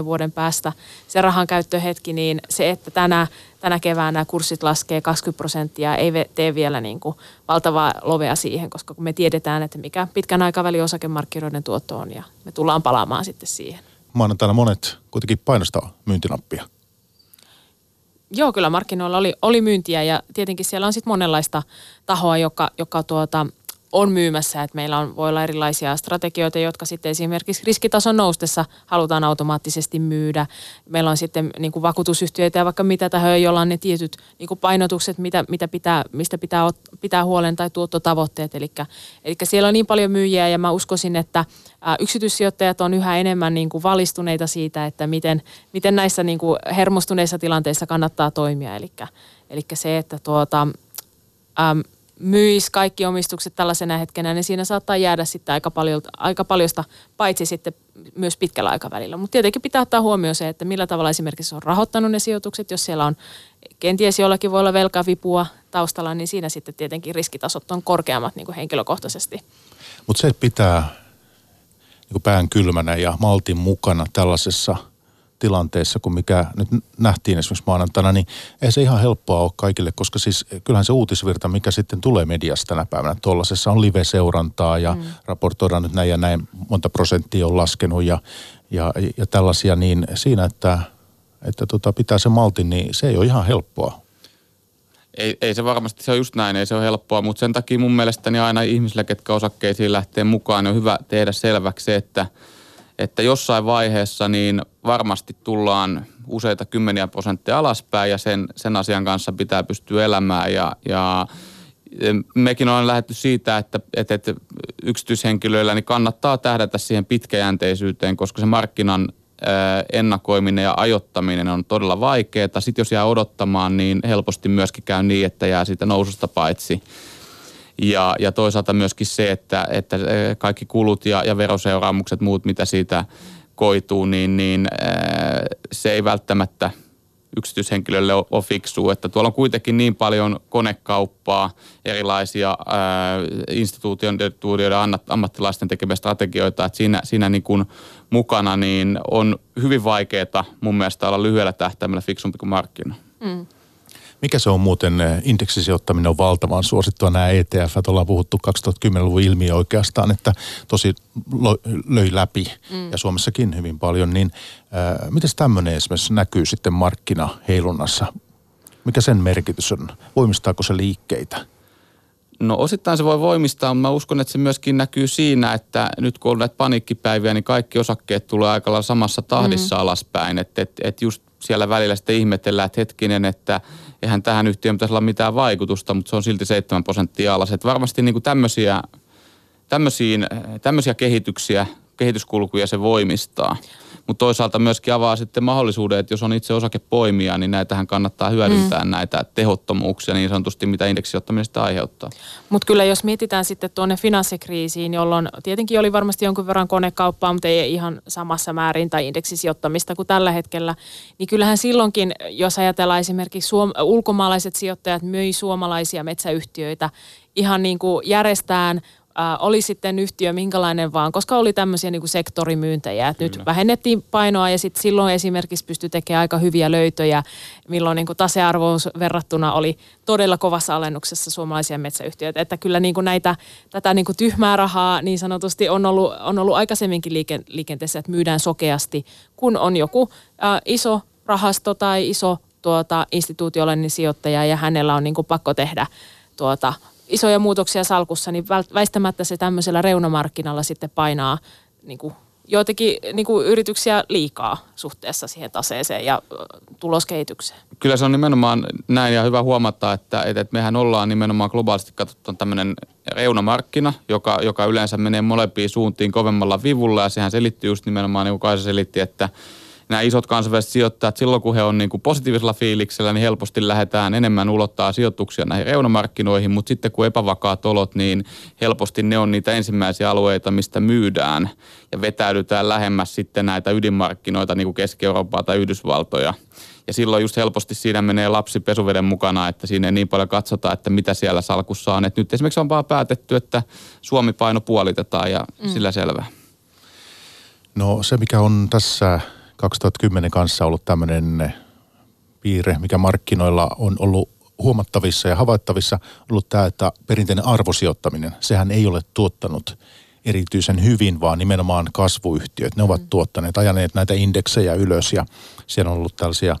10-20 vuoden päästä se rahan käyttöhetki, niin se, että tänä, tänä keväänä kurssit laskee 20 prosenttia, ei tee vielä niin kuin valtavaa lovea siihen, koska kun me tiedetään, että mikä pitkän aikavälin osakemarkkinoiden tuotto on ja me tullaan palaamaan sitten siihen. Maanantaina monet kuitenkin painostaa myyntinappia. Joo, kyllä markkinoilla oli, oli myyntiä ja tietenkin siellä on sitten monenlaista tahoa, joka, joka tuota, on myymässä, että meillä on, voi olla erilaisia strategioita, jotka sitten esimerkiksi riskitason noustessa halutaan automaattisesti myydä. Meillä on sitten niin kuin vakuutusyhtiöitä ja vaikka mitä tahoja, joilla on ne tietyt niin kuin painotukset, mitä, mitä pitää, mistä pitää pitää huolen tai tuottotavoitteet. Eli, eli siellä on niin paljon myyjiä ja mä uskoisin, että yksityissijoittajat on yhä enemmän niin kuin valistuneita siitä, että miten, miten näissä niin kuin hermostuneissa tilanteissa kannattaa toimia. Eli, eli se, että tuota, äm, myisi kaikki omistukset tällaisena hetkenä, niin siinä saattaa jäädä sitten aika, paljon, aika paljosta, paitsi sitten myös pitkällä aikavälillä. Mutta tietenkin pitää ottaa huomioon se, että millä tavalla esimerkiksi on rahoittanut ne sijoitukset, jos siellä on kenties jollakin voi olla velkavipua taustalla, niin siinä sitten tietenkin riskitasot on korkeammat niin kuin henkilökohtaisesti. Mutta se pitää niin pään kylmänä ja maltin mukana tällaisessa – tilanteessa kuin mikä nyt nähtiin esimerkiksi maanantaina, niin ei se ihan helppoa ole kaikille, koska siis kyllähän se uutisvirta, mikä sitten tulee mediasta tänä päivänä, tuollaisessa on live-seurantaa ja mm. raportoidaan nyt näin ja näin, monta prosenttia on laskenut ja, ja, ja tällaisia, niin siinä, että, että tota, pitää se maltin, niin se ei ole ihan helppoa. Ei, ei se varmasti, se on just näin, ei se ole helppoa, mutta sen takia mun mielestäni aina ihmisillä, ketkä osakkeisiin lähtee mukaan, niin on hyvä tehdä selväksi se, että – että jossain vaiheessa niin varmasti tullaan useita kymmeniä prosentteja alaspäin ja sen, sen asian kanssa pitää pystyä elämään ja, ja mekin ollaan lähdetty siitä, että, että, että yksityishenkilöillä niin kannattaa tähdätä siihen pitkäjänteisyyteen, koska se markkinan ennakoiminen ja ajottaminen on todella vaikeaa. Sitten jos jää odottamaan, niin helposti myöskin käy niin, että jää siitä noususta paitsi. Ja, ja toisaalta myöskin se, että, että kaikki kulut ja, ja veroseuraamukset, muut mitä siitä koituu, niin, niin se ei välttämättä yksityishenkilölle ole fiksua, että tuolla on kuitenkin niin paljon konekauppaa, erilaisia ää, instituutioiden ammattilaisten tekemiä strategioita, että siinä, siinä niin kuin mukana niin on hyvin vaikeaa mun mielestä olla lyhyellä tähtäimellä fiksumpi kuin markkina. Mm. Mikä se on muuten, eh, indeksisijoittaminen on valtavan suosittua nämä ETF, ollaan puhuttu 2010-luvun ilmiö oikeastaan, että tosi löi läpi mm. ja Suomessakin hyvin paljon, niin äh, miten tämmöinen esimerkiksi näkyy sitten markkinaheilunnassa? Mikä sen merkitys on? Voimistaako se liikkeitä? No osittain se voi voimistaa, mutta mä uskon, että se myöskin näkyy siinä, että nyt kun on näitä paniikkipäiviä, niin kaikki osakkeet tulee aika lailla samassa tahdissa mm. alaspäin. Että et, et just siellä välillä sitten ihmetellään, että hetkinen, että eihän tähän yhtiöön pitäisi olla mitään vaikutusta, mutta se on silti 7 prosenttia alas. Että varmasti niin kuin tämmöisiä, tämmöisiä, tämmöisiä kehityksiä, kehityskulkuja se voimistaa. Mutta toisaalta myöskin avaa sitten mahdollisuuden, että jos on itse osakepoimija, niin näitähän kannattaa hyödyntää mm. näitä tehottomuuksia niin sanotusti, mitä indeksiottaminen sitä aiheuttaa. Mutta kyllä jos mietitään sitten tuonne finanssikriisiin, jolloin tietenkin oli varmasti jonkun verran konekauppaa, mutta ei ihan samassa määrin tai indeksisijoittamista kuin tällä hetkellä, niin kyllähän silloinkin, jos ajatellaan esimerkiksi suom- ulkomaalaiset sijoittajat möi suomalaisia metsäyhtiöitä ihan niin kuin järjestään äh, oli sitten yhtiö minkälainen vaan, koska oli tämmöisiä niin kuin sektorimyyntejä, että nyt vähennettiin painoa ja sitten silloin esimerkiksi pystyi tekemään aika hyviä löytöjä, milloin niin kuin tasearvous verrattuna oli todella kovassa alennuksessa suomalaisia metsäyhtiöitä, että kyllä niin kuin näitä, tätä niin kuin tyhmää rahaa niin sanotusti on ollut, on ollut aikaisemminkin liike, liikenteessä, että myydään sokeasti, kun on joku äh, iso rahasto tai iso tuota, instituutiollinen sijoittaja ja hänellä on niin kuin pakko tehdä tuota, isoja muutoksia salkussa, niin väistämättä se tämmöisellä reunamarkkinalla sitten painaa niin kuin joitakin niin kuin yrityksiä liikaa suhteessa siihen taseeseen ja tuloskehitykseen. Kyllä se on nimenomaan näin ja hyvä huomata, että, että mehän ollaan nimenomaan globaalisti katsottuna tämmöinen reunamarkkina, joka, joka yleensä menee molempiin suuntiin kovemmalla vivulla ja sehän selittyy just nimenomaan niin kuin Kaisa selitti, että nämä isot kansainväliset sijoittajat, silloin kun he on niin kuin positiivisella fiiliksellä, niin helposti lähdetään enemmän ulottaa sijoituksia näihin reunamarkkinoihin, mutta sitten kun epävakaat olot, niin helposti ne on niitä ensimmäisiä alueita, mistä myydään ja vetäydytään lähemmäs sitten näitä ydinmarkkinoita, niin kuin Keski-Eurooppaa tai Yhdysvaltoja. Ja silloin just helposti siinä menee lapsi pesuveden mukana, että siinä ei niin paljon katsota, että mitä siellä salkussa on. Et nyt esimerkiksi on vaan päätetty, että Suomi-paino puolitetaan ja mm. sillä selvä. No se, mikä on tässä 2010 kanssa ollut tämmöinen piirre, mikä markkinoilla on ollut huomattavissa ja havaittavissa, ollut tämä, että perinteinen arvosijoittaminen, sehän ei ole tuottanut erityisen hyvin, vaan nimenomaan kasvuyhtiöt. Ne ovat mm. tuottaneet, ajaneet näitä indeksejä ylös ja siellä on ollut tällaisia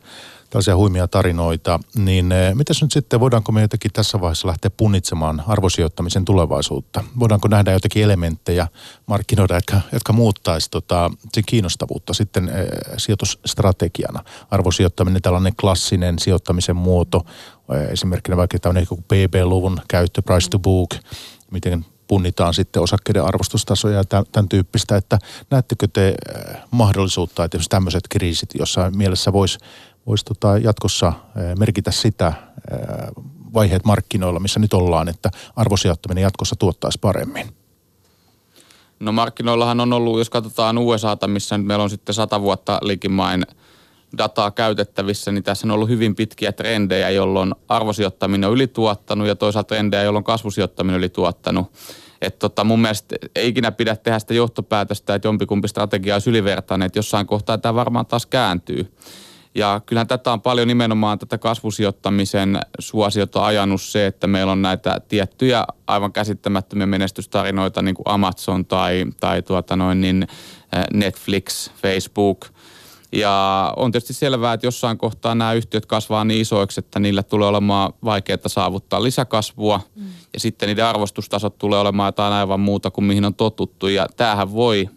tällaisia huimia tarinoita, niin eh, mitäs nyt sitten, voidaanko me jotenkin tässä vaiheessa lähteä punnitsemaan arvosijoittamisen tulevaisuutta? Voidaanko nähdä jotakin elementtejä markkinoida, jotka, jotka muuttaisi tota, sen kiinnostavuutta sitten äh, sijoitusstrategiana? Arvosijoittaminen, tällainen klassinen sijoittamisen muoto, äh, esimerkkinä vaikka tämmöinen PB-luvun käyttö, price to book, miten punnitaan sitten osakkeiden arvostustasoja ja tämän tyyppistä, että näettekö te mahdollisuutta, että jos tämmöiset kriisit jossain mielessä voisi voisi tota jatkossa merkitä sitä vaiheet markkinoilla, missä nyt ollaan, että arvosijoittaminen jatkossa tuottaisi paremmin? No markkinoillahan on ollut, jos katsotaan USAta, missä nyt meillä on sitten sata vuotta likimain dataa käytettävissä, niin tässä on ollut hyvin pitkiä trendejä, jolloin arvosijoittaminen on ylituottanut ja toisaalta trendejä, jolloin kasvusijoittaminen on ylituottanut. Että tota, mun mielestä ei ikinä pidä tehdä sitä johtopäätöstä, että jompikumpi strategia olisi ylivertainen, että jossain kohtaa tämä varmaan taas kääntyy. Ja kyllähän tätä on paljon nimenomaan tätä kasvusijoittamisen suosiota ajanut se, että meillä on näitä tiettyjä aivan käsittämättömiä menestystarinoita, niin kuin Amazon tai, tai tuota noin, niin eh, Netflix, Facebook. Ja on tietysti selvää, että jossain kohtaa nämä yhtiöt kasvaa niin isoiksi, että niillä tulee olemaan vaikeaa saavuttaa lisäkasvua. Mm. Ja sitten niiden arvostustasot tulee olemaan jotain aivan muuta kuin mihin on totuttu. Ja tämähän voi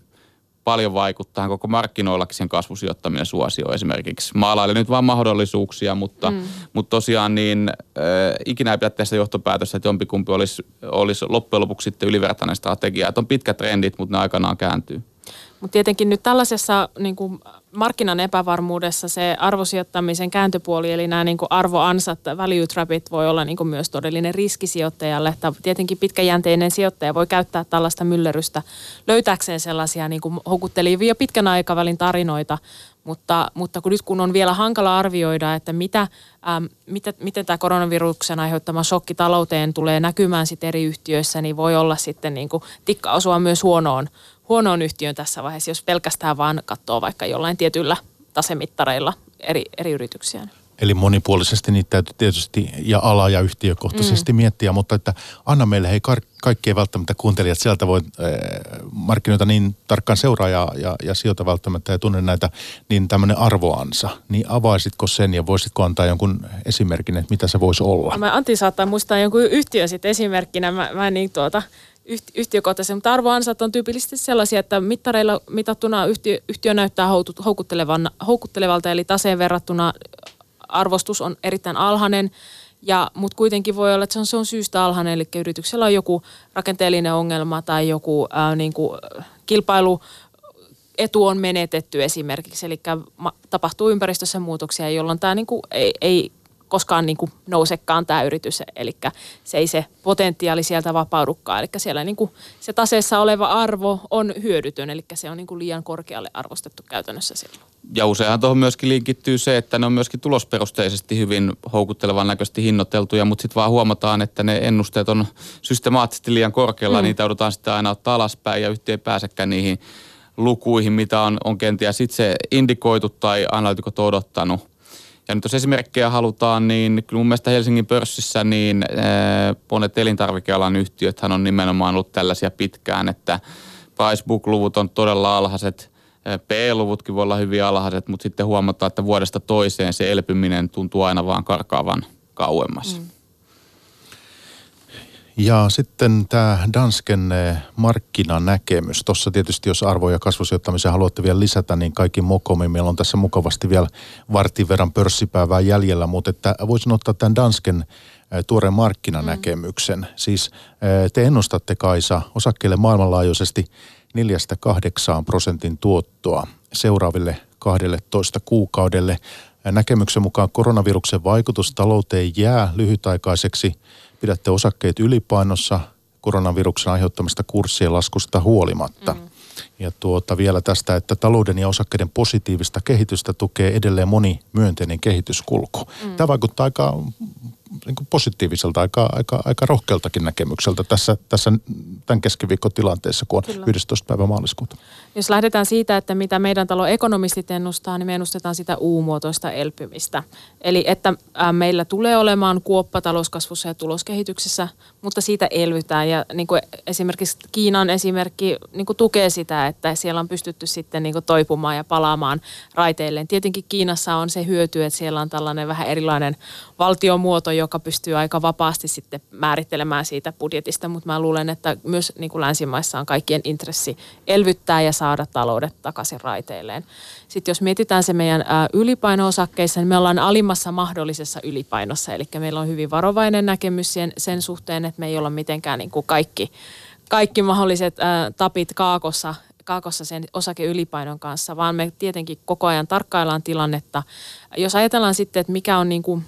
paljon vaikuttaa koko markkinoillakin sen kasvusijoittaminen suosio esimerkiksi. Maalaili nyt vaan mahdollisuuksia, mutta, mm. mutta tosiaan niin äh, ikinä ei pidä tehdä johtopäätöstä, että jompikumpi olisi, olisi loppujen lopuksi sitten ylivertainen strategia. Että on pitkät trendit, mutta ne aikanaan kääntyy. Mutta tietenkin nyt tällaisessa niin kuin markkinan epävarmuudessa se arvosijoittamisen kääntöpuoli, eli nämä niin kuin arvoansat, value trapit voi olla niin kuin myös todellinen riski sijoittajalle. Tietenkin pitkäjänteinen sijoittaja voi käyttää tällaista myllerrystä löytääkseen sellaisia niin kuin houkuttelivia pitkän aikavälin tarinoita, mutta, mutta kun nyt kun on vielä hankala arvioida, että mitä, ähm, mitä, miten tämä koronaviruksen aiheuttama shokki talouteen tulee näkymään sitten eri yhtiöissä, niin voi olla sitten niin kuin tikka osua myös huonoon, huonoon yhtiöön tässä vaiheessa, jos pelkästään vaan katsoo vaikka jollain tietyllä tasemittareilla eri, eri yrityksiä. Eli monipuolisesti niitä täytyy tietysti ja ala- ja yhtiökohtaisesti mm. miettiä, mutta että anna meille, hei kaikki ei välttämättä kuuntelijat sieltä voi äh, markkinoita niin tarkkaan seuraa ja, ja, ja sijoita välttämättä ja tunne näitä, niin tämmöinen arvoansa. Niin avaisitko sen ja voisitko antaa jonkun esimerkin, että mitä se voisi olla? Mä Antti saattaa muistaa jonkun yhtiön sitten esimerkkinä. Mä, mä niin tuota, yhtiökohtaisen, mutta arvoansat on tyypillisesti sellaisia, että mittareilla mitattuna yhtiö, yhtiö näyttää houkuttelevalta, eli taseen verrattuna arvostus on erittäin alhainen, ja, mutta kuitenkin voi olla, että se on, se on syystä alhainen, eli yrityksellä on joku rakenteellinen ongelma tai joku ää, niin kuin, kilpailu, etu on menetetty esimerkiksi, eli tapahtuu ympäristössä muutoksia, jolloin tämä niin kuin ei, ei koskaan niin kuin nousekaan tämä yritys, eli se ei se potentiaali sieltä vapaudukaan, eli siellä niin kuin se taseessa oleva arvo on hyödytön, eli se on niin kuin liian korkealle arvostettu käytännössä silloin. Ja useinhan tuohon myöskin linkittyy se, että ne on myöskin tulosperusteisesti hyvin houkuttelevan näköisesti hinnoiteltuja, mutta sitten vaan huomataan, että ne ennusteet on systemaattisesti liian korkealla, mm. niitä joudutaan sitten aina ottaa alaspäin ja yhtiö ei pääsekään niihin lukuihin, mitä on, on kenties itse indikoitu tai analytikot odottanut. Ja nyt jos esimerkkejä halutaan, niin kyllä mun mielestä Helsingin pörssissä niin monet elintarvikealan yhtiöthän on nimenomaan ollut tällaisia pitkään, että Pricebook-luvut on todella alhaiset, P-luvutkin voi olla hyvin alhaiset, mutta sitten huomataan, että vuodesta toiseen se elpyminen tuntuu aina vaan karkaavan kauemmas. Mm. Ja sitten tämä Dansken eh, markkinanäkemys. Tuossa tietysti, jos arvo- ja kasvusijoittamisen haluatte vielä lisätä, niin kaikki mokomi. Meillä on tässä mukavasti vielä vartin verran pörssipäivää jäljellä, mutta että voisin ottaa tämän Dansken eh, tuoreen markkinanäkemyksen. Mm. Siis eh, te ennustatte Kaisa osakkeille maailmanlaajuisesti 4-8 prosentin tuottoa seuraaville 12 kuukaudelle. Näkemyksen mukaan koronaviruksen vaikutus talouteen jää lyhytaikaiseksi – pidätte osakkeet ylipainossa koronaviruksen aiheuttamista kurssien laskusta huolimatta. Mm. Ja tuota vielä tästä, että talouden ja osakkeiden positiivista kehitystä tukee edelleen moni myönteinen kehityskulku. Mm. Tämä vaikuttaa aika niin kuin positiiviselta, aika, aika, aika rohkealtakin näkemykseltä tässä, tässä tämän keskiviikkotilanteessa, kun on Kyllä. 11. päivä maaliskuuta. Jos lähdetään siitä, että mitä meidän talon ekonomistit ennustaa, niin me ennustetaan sitä U-muotoista elpymistä. Eli että meillä tulee olemaan kuoppa talouskasvussa ja tuloskehityksessä, mutta siitä elvytään. Ja niin kuin esimerkiksi Kiinan esimerkki niin kuin tukee sitä, että siellä on pystytty sitten niin kuin toipumaan ja palaamaan raiteilleen. Tietenkin Kiinassa on se hyöty, että siellä on tällainen vähän erilainen valtiomuoto, joka pystyy aika vapaasti sitten määrittelemään siitä budjetista, mutta mä luulen, että myös niin kuin länsimaissa on kaikkien intressi elvyttää ja saada taloudet takaisin raiteilleen. Sitten jos mietitään se meidän ylipaino-osakkeissa, niin me ollaan alimmassa mahdollisessa ylipainossa, eli meillä on hyvin varovainen näkemys sen, sen suhteen, että me ei olla mitenkään niin kuin kaikki, kaikki mahdolliset ää, tapit kaakossa kaakossa sen osakeyylipainon kanssa, vaan me tietenkin koko ajan tarkkaillaan tilannetta. Jos ajatellaan sitten, että mikä on niin kuin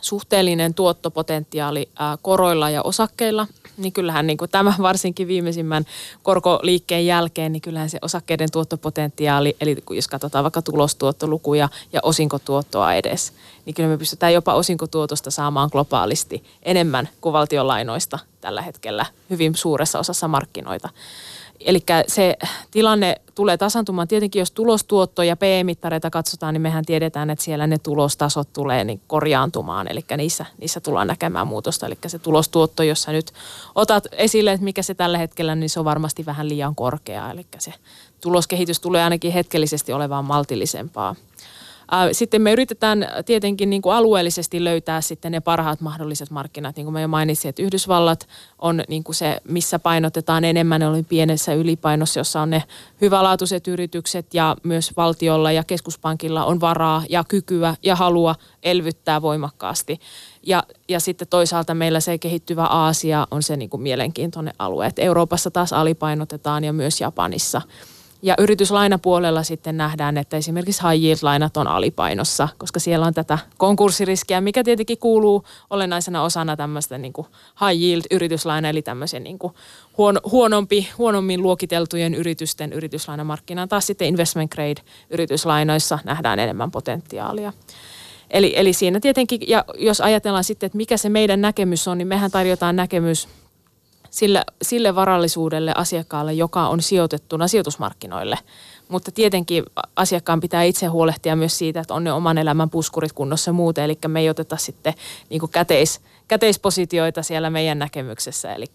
suhteellinen tuottopotentiaali koroilla ja osakkeilla, niin kyllähän niin kuin tämä varsinkin viimeisimmän korkoliikkeen jälkeen, niin kyllähän se osakkeiden tuottopotentiaali, eli jos katsotaan vaikka tulostuottolukuja ja osinkotuottoa edes, niin kyllä me pystytään jopa osinkotuotosta saamaan globaalisti enemmän kuin valtionlainoista tällä hetkellä hyvin suuressa osassa markkinoita. Eli se tilanne tulee tasantumaan. Tietenkin jos tulostuotto ja PE-mittareita katsotaan, niin mehän tiedetään, että siellä ne tulostasot tulee niin korjaantumaan. Eli niissä, niissä tullaan näkemään muutosta. Eli se tulostuotto, jos sä nyt otat esille, että mikä se tällä hetkellä, niin se on varmasti vähän liian korkea. Eli se tuloskehitys tulee ainakin hetkellisesti olevaan maltillisempaa. Sitten me yritetään tietenkin niin kuin alueellisesti löytää sitten ne parhaat mahdolliset markkinat. Niin kuin mä jo mainitsin, että Yhdysvallat on niin kuin se, missä painotetaan enemmän. Ne oli pienessä ylipainossa, jossa on ne hyvälaatuiset yritykset ja myös valtiolla ja keskuspankilla on varaa ja kykyä ja halua elvyttää voimakkaasti. Ja, ja sitten toisaalta meillä se kehittyvä Aasia on se niin kuin mielenkiintoinen alue. Et Euroopassa taas alipainotetaan ja myös Japanissa – Ja yrityslainapuolella sitten nähdään, että esimerkiksi high yield-lainat on alipainossa, koska siellä on tätä konkurssiriskiä, mikä tietenkin kuuluu olennaisena osana tämmöistä niin kuin high yield-yrityslaina, eli tämmöisen niin kuin huono, huonompi, huonommin luokiteltujen yritysten yrityslainamarkkinaan. Taas sitten investment grade yrityslainoissa nähdään enemmän potentiaalia. Eli, eli siinä tietenkin, ja jos ajatellaan sitten, että mikä se meidän näkemys on, niin mehän tarjotaan näkemys sille, sille varallisuudelle asiakkaalle, joka on sijoitettuna sijoitusmarkkinoille. Mutta tietenkin asiakkaan pitää itse huolehtia myös siitä, että on ne oman elämän puskurit kunnossa muuten. Eli me ei oteta sitten niin kuin käteis, käteispositioita siellä meidän näkemyksessä. Eli,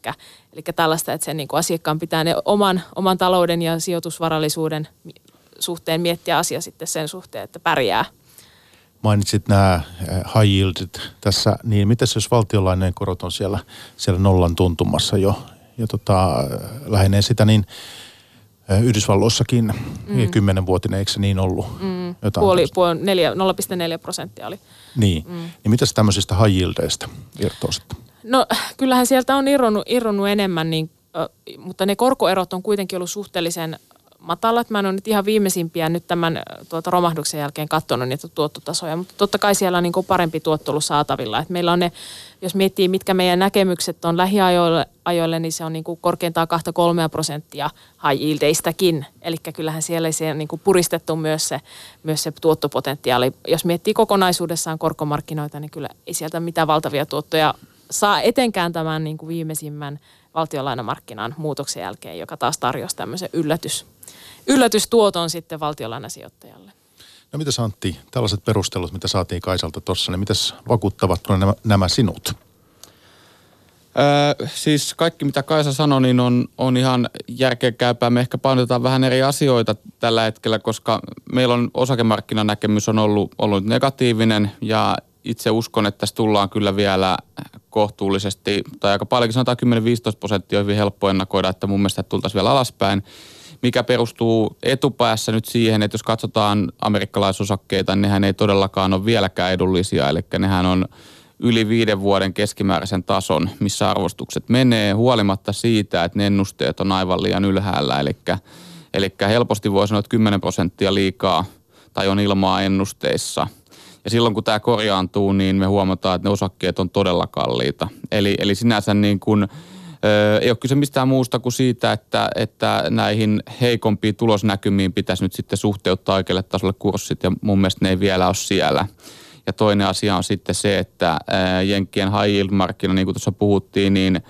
eli tällaista, että sen niin kuin asiakkaan pitää ne oman, oman talouden ja sijoitusvarallisuuden suhteen miettiä asia sitten sen suhteen, että pärjää – mainitsit nämä eh, high yieldit tässä, niin miten jos valtionlainojen korot on siellä, siellä nollan tuntumassa jo ja tota, lähenee sitä, niin eh, Yhdysvalloissakin mm. kymmenenvuotinen, eikö se niin ollut? Mm. Jotain puoli, puoli neljä, 0,4 prosenttia oli. Niin, mm. niin mitäs tämmöisistä high yieldeistä sitten? No kyllähän sieltä on irronnut, irronnut enemmän, niin, mutta ne korkoerot on kuitenkin ollut suhteellisen matalat. Mä en ole nyt ihan viimeisimpiä nyt tämän tuota romahduksen jälkeen katsonut niitä tuottotasoja, mutta totta kai siellä on niin kuin parempi tuotto ollut saatavilla. Et meillä on ne, jos miettii mitkä meidän näkemykset on lähiajoille, ajoille, niin se on niin kuin korkeintaan 2-3 prosenttia high yieldeistäkin. Eli kyllähän siellä ei niin kuin puristettu myös se, myös se tuottopotentiaali. Jos miettii kokonaisuudessaan korkomarkkinoita, niin kyllä ei sieltä mitään valtavia tuottoja saa etenkään tämän niin kuin viimeisimmän valtionlainamarkkinan muutoksen jälkeen, joka taas tarjosi tämmöisen yllätys, yllätystuoton sitten valtionlainasijoittajalle. No mitä Antti, tällaiset perustelut, mitä saatiin Kaisalta tuossa, niin mitäs vakuuttavatko nämä, nämä sinut? Öö, siis kaikki mitä Kaisa sanoi, niin on, on ihan järkeenkäypää. Me ehkä painotetaan vähän eri asioita tällä hetkellä, koska meillä on osakemarkkinan näkemys on ollut, ollut negatiivinen ja itse uskon, että tässä tullaan kyllä vielä kohtuullisesti, tai aika paljonkin sanotaan 10-15 prosenttia on hyvin helppo ennakoida, että mun mielestä tultaisiin vielä alaspäin mikä perustuu etupäässä nyt siihen, että jos katsotaan amerikkalaisosakkeita, niin nehän ei todellakaan ole vieläkään edullisia, eli nehän on yli viiden vuoden keskimääräisen tason, missä arvostukset menee, huolimatta siitä, että ne ennusteet on aivan liian ylhäällä, eli, eli helposti voi sanoa, että 10 prosenttia liikaa tai on ilmaa ennusteissa. Ja silloin kun tämä korjaantuu, niin me huomataan, että ne osakkeet on todella kalliita. Eli, eli sinänsä niin kuin ei ole kyse mistään muusta kuin siitä, että, että näihin heikompiin tulosnäkymiin pitäisi nyt sitten suhteuttaa oikealle tasolle kurssit ja mun mielestä ne ei vielä ole siellä. Ja toinen asia on sitten se, että Jenkkien high yield markkina, niin kuin tuossa puhuttiin, niin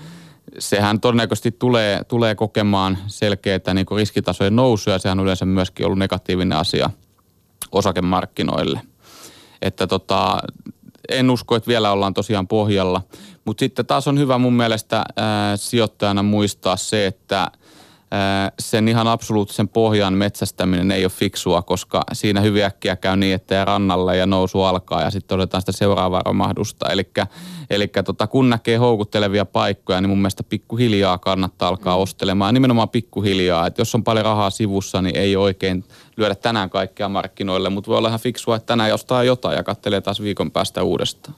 sehän todennäköisesti tulee, tulee kokemaan selkeitä niin riskitasojen nousuja. Sehän on yleensä myöskin ollut negatiivinen asia osakemarkkinoille. Että tota, en usko, että vielä ollaan tosiaan pohjalla. Mutta sitten taas on hyvä mun mielestä ää, sijoittajana muistaa se, että ää, sen ihan absoluuttisen pohjan metsästäminen ei ole fiksua, koska siinä hyvin äkkiä käy niin, että jää rannalle ja nousu alkaa ja sitten odotetaan sitä seuraavaa romahdusta. Eli tota, kun näkee houkuttelevia paikkoja, niin mun mielestä pikkuhiljaa kannattaa alkaa mm. ostelemaan. Ja nimenomaan pikkuhiljaa, että jos on paljon rahaa sivussa, niin ei oikein lyödä tänään kaikkea markkinoille, mutta voi olla ihan fiksua, että tänään ostaa jotain ja katselee taas viikon päästä uudestaan.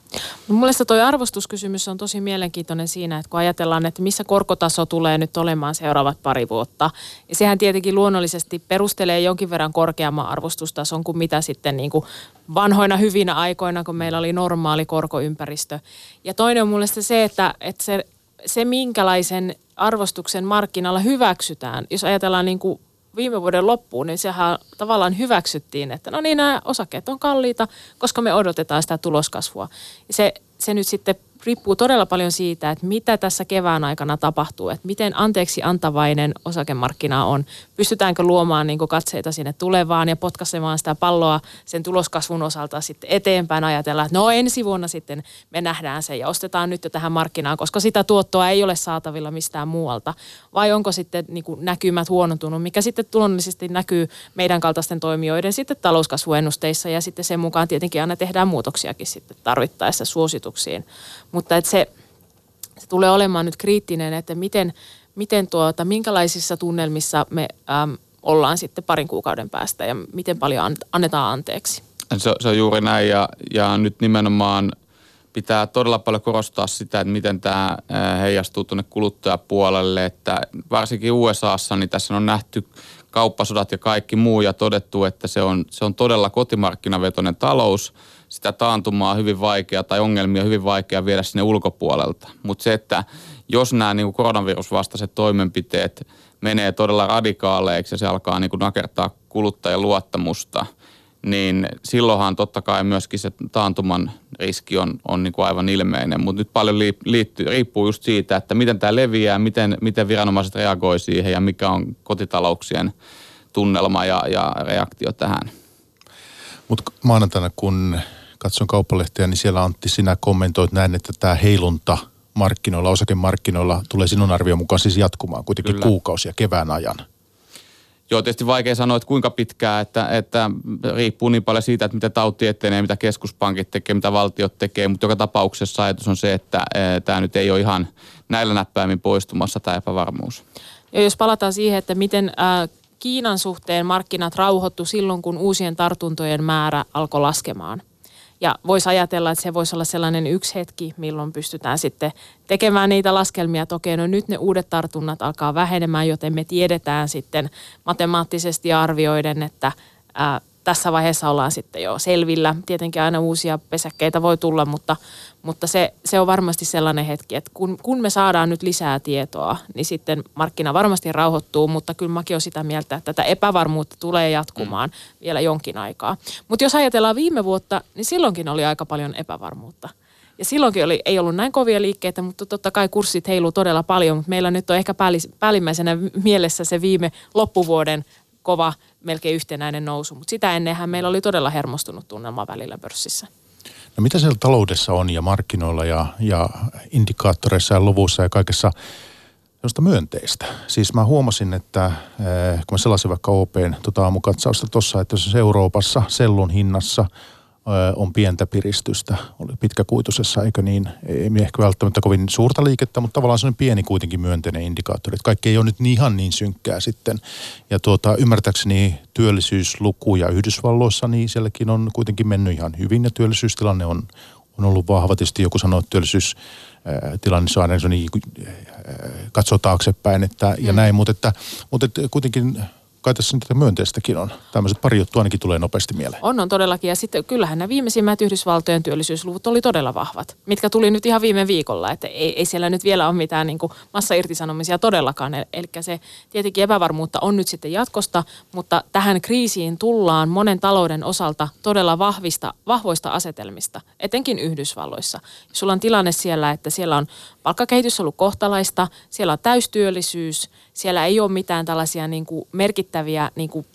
No, Mielestäni tuo arvostuskysymys on tosi mielenkiintoinen siinä, että kun ajatellaan, että missä korkotaso tulee nyt olemaan seuraavat pari vuotta. Ja sehän tietenkin luonnollisesti perustelee jonkin verran korkeamman arvostustason kuin mitä sitten niin kuin vanhoina hyvinä aikoina, kun meillä oli normaali korkoympäristö. Ja toinen on mielestäni se, että, että se, se minkälaisen arvostuksen markkinalla hyväksytään, jos ajatellaan niin kuin viime vuoden loppuun, niin sehän tavallaan hyväksyttiin, että no niin, nämä osakkeet on kalliita, koska me odotetaan sitä tuloskasvua. Se, se nyt sitten riippuu todella paljon siitä, että mitä tässä kevään aikana tapahtuu, että miten anteeksi antavainen osakemarkkina on. Pystytäänkö luomaan niin katseita sinne tulevaan ja potkaisemaan sitä palloa sen tuloskasvun osalta sitten eteenpäin ajatella, että no ensi vuonna sitten me nähdään se ja ostetaan nyt jo tähän markkinaan, koska sitä tuottoa ei ole saatavilla mistään muualta. Vai onko sitten niin näkymät huonontunut, mikä sitten luonnollisesti näkyy meidän kaltaisten toimijoiden sitten talouskasvuennusteissa ja sitten sen mukaan tietenkin aina tehdään muutoksiakin sitten tarvittaessa suosituksiin. Mutta että se, se tulee olemaan nyt kriittinen, että miten, miten tuota, minkälaisissa tunnelmissa me äm, ollaan sitten parin kuukauden päästä ja miten paljon annetaan anteeksi. Se, se on juuri näin ja, ja nyt nimenomaan pitää todella paljon korostaa sitä, että miten tämä heijastuu tuonne kuluttajapuolelle, että varsinkin USAssa niin tässä on nähty kauppasodat ja kaikki muu ja todettu, että se on, se on todella kotimarkkinavetoinen talous. Sitä taantumaa on hyvin vaikea tai ongelmia on hyvin vaikea viedä sinne ulkopuolelta. Mutta se, että jos nämä niin koronavirusvastaiset toimenpiteet menee todella radikaaleiksi ja se alkaa niin kuin nakertaa kuluttajan luottamusta – niin silloinhan totta kai myöskin se taantuman riski on, on niin kuin aivan ilmeinen. Mutta nyt paljon liittyy, riippuu just siitä, että miten tämä leviää, miten, miten viranomaiset reagoi siihen ja mikä on kotitalouksien tunnelma ja, ja reaktio tähän. Mutta maanantaina kun katson kauppalehtiä, niin siellä Antti sinä kommentoit näin, että tämä heilunta markkinoilla, osakemarkkinoilla tulee sinun arvion mukaan siis jatkumaan kuitenkin Kyllä. kuukausia kevään ajan. Joo, tietysti vaikea sanoa, että kuinka pitkää, että, että riippuu niin paljon siitä, että mitä tauti etenee, mitä keskuspankit tekee, mitä valtiot tekee, mutta joka tapauksessa ajatus on se, että tämä nyt ei ole ihan näillä näppäimin poistumassa tämä epävarmuus. Ja jos palataan siihen, että miten äh, Kiinan suhteen markkinat rauhoittu silloin, kun uusien tartuntojen määrä alkoi laskemaan – ja voisi ajatella, että se voisi olla sellainen yksi hetki, milloin pystytään sitten tekemään niitä laskelmia, että okei, no nyt ne uudet tartunnat alkaa vähenemään, joten me tiedetään sitten matemaattisesti arvioiden, että ää, tässä vaiheessa ollaan sitten jo selvillä. Tietenkin aina uusia pesäkkeitä voi tulla, mutta, mutta se, se on varmasti sellainen hetki, että kun, kun me saadaan nyt lisää tietoa, niin sitten markkina varmasti rauhoittuu, mutta kyllä mäkin olen sitä mieltä, että tätä epävarmuutta tulee jatkumaan mm. vielä jonkin aikaa. Mutta jos ajatellaan viime vuotta, niin silloinkin oli aika paljon epävarmuutta. Ja silloinkin oli, ei ollut näin kovia liikkeitä, mutta totta kai kurssit heiluu todella paljon. Mutta meillä nyt on ehkä päällimmäisenä mielessä se viime loppuvuoden kova, melkein yhtenäinen nousu. Mutta sitä ennenhän meillä oli todella hermostunut tunnelma välillä pörssissä. No mitä siellä taloudessa on ja markkinoilla ja, ja indikaattoreissa ja luvuissa ja kaikessa sellaista myönteistä? Siis mä huomasin, että eh, kun mä selasin vaikka OPn tota aamukatsausta tuossa, että jos Euroopassa sellun hinnassa – on pientä piristystä. Oli pitkäkuitusessa, eikö niin? Ei ehkä välttämättä kovin suurta liikettä, mutta tavallaan sellainen pieni kuitenkin myönteinen indikaattori. Kaikki ei ole nyt ihan niin synkkää sitten. Ja tuota, ymmärtääkseni työllisyyslukuja Yhdysvalloissa, niin sielläkin on kuitenkin mennyt ihan hyvin ja työllisyystilanne on, on ollut vahva. Tietysti joku sanoo, että työllisyystilanne on aina niin, katsoo taaksepäin että, ja mm. näin, mutta, että, mutta että kuitenkin kai tässä nyt myönteistäkin on. Tämmöiset pari juttua ainakin tulee nopeasti mieleen. On, on todellakin. Ja sitten kyllähän nämä viimeisimmät Yhdysvaltojen työllisyysluvut oli todella vahvat, mitkä tuli nyt ihan viime viikolla. Että ei, ei siellä nyt vielä ole mitään niin massa-irtisanomisia todellakaan. Eli se tietenkin epävarmuutta on nyt sitten jatkosta, mutta tähän kriisiin tullaan monen talouden osalta todella vahvista, vahvoista asetelmista, etenkin Yhdysvalloissa. Sulla on tilanne siellä, että siellä on palkkakehitys ollut kohtalaista, siellä on täystyöllisyys, siellä ei ole mitään tällaisia niin kuin merkittäviä niin kuin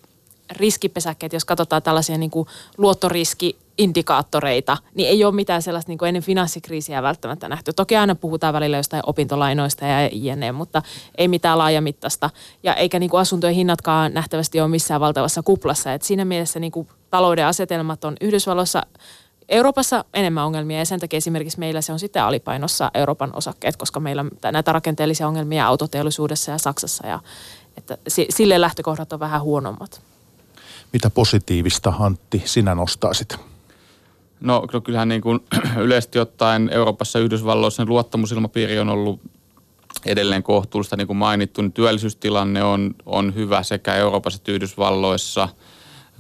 riskipesäkkeitä, jos katsotaan tällaisia niin kuin luottoriski-indikaattoreita, niin ei ole mitään sellaista niin kuin ennen finanssikriisiä välttämättä nähty. Toki aina puhutaan välillä jostain opintolainoista ja jne, mutta ei mitään laajamittaista. Ja eikä niin kuin asuntojen hinnatkaan nähtävästi ole missään valtavassa kuplassa. Et siinä mielessä niin kuin talouden asetelmat on Yhdysvalloissa Euroopassa enemmän ongelmia ja sen takia esimerkiksi meillä se on sitten alipainossa Euroopan osakkeet, koska meillä on näitä rakenteellisia ongelmia autoteollisuudessa ja Saksassa ja että sille lähtökohdat on vähän huonommat. Mitä positiivista Antti sinä nostaisit? No, no kyllähän niin kuin yleisesti ottaen Euroopassa ja Yhdysvalloissa luottamusilmapiiri on ollut edelleen kohtuullista, niin kuin mainittu, niin työllisyystilanne on, on hyvä sekä Euroopassa että Yhdysvalloissa –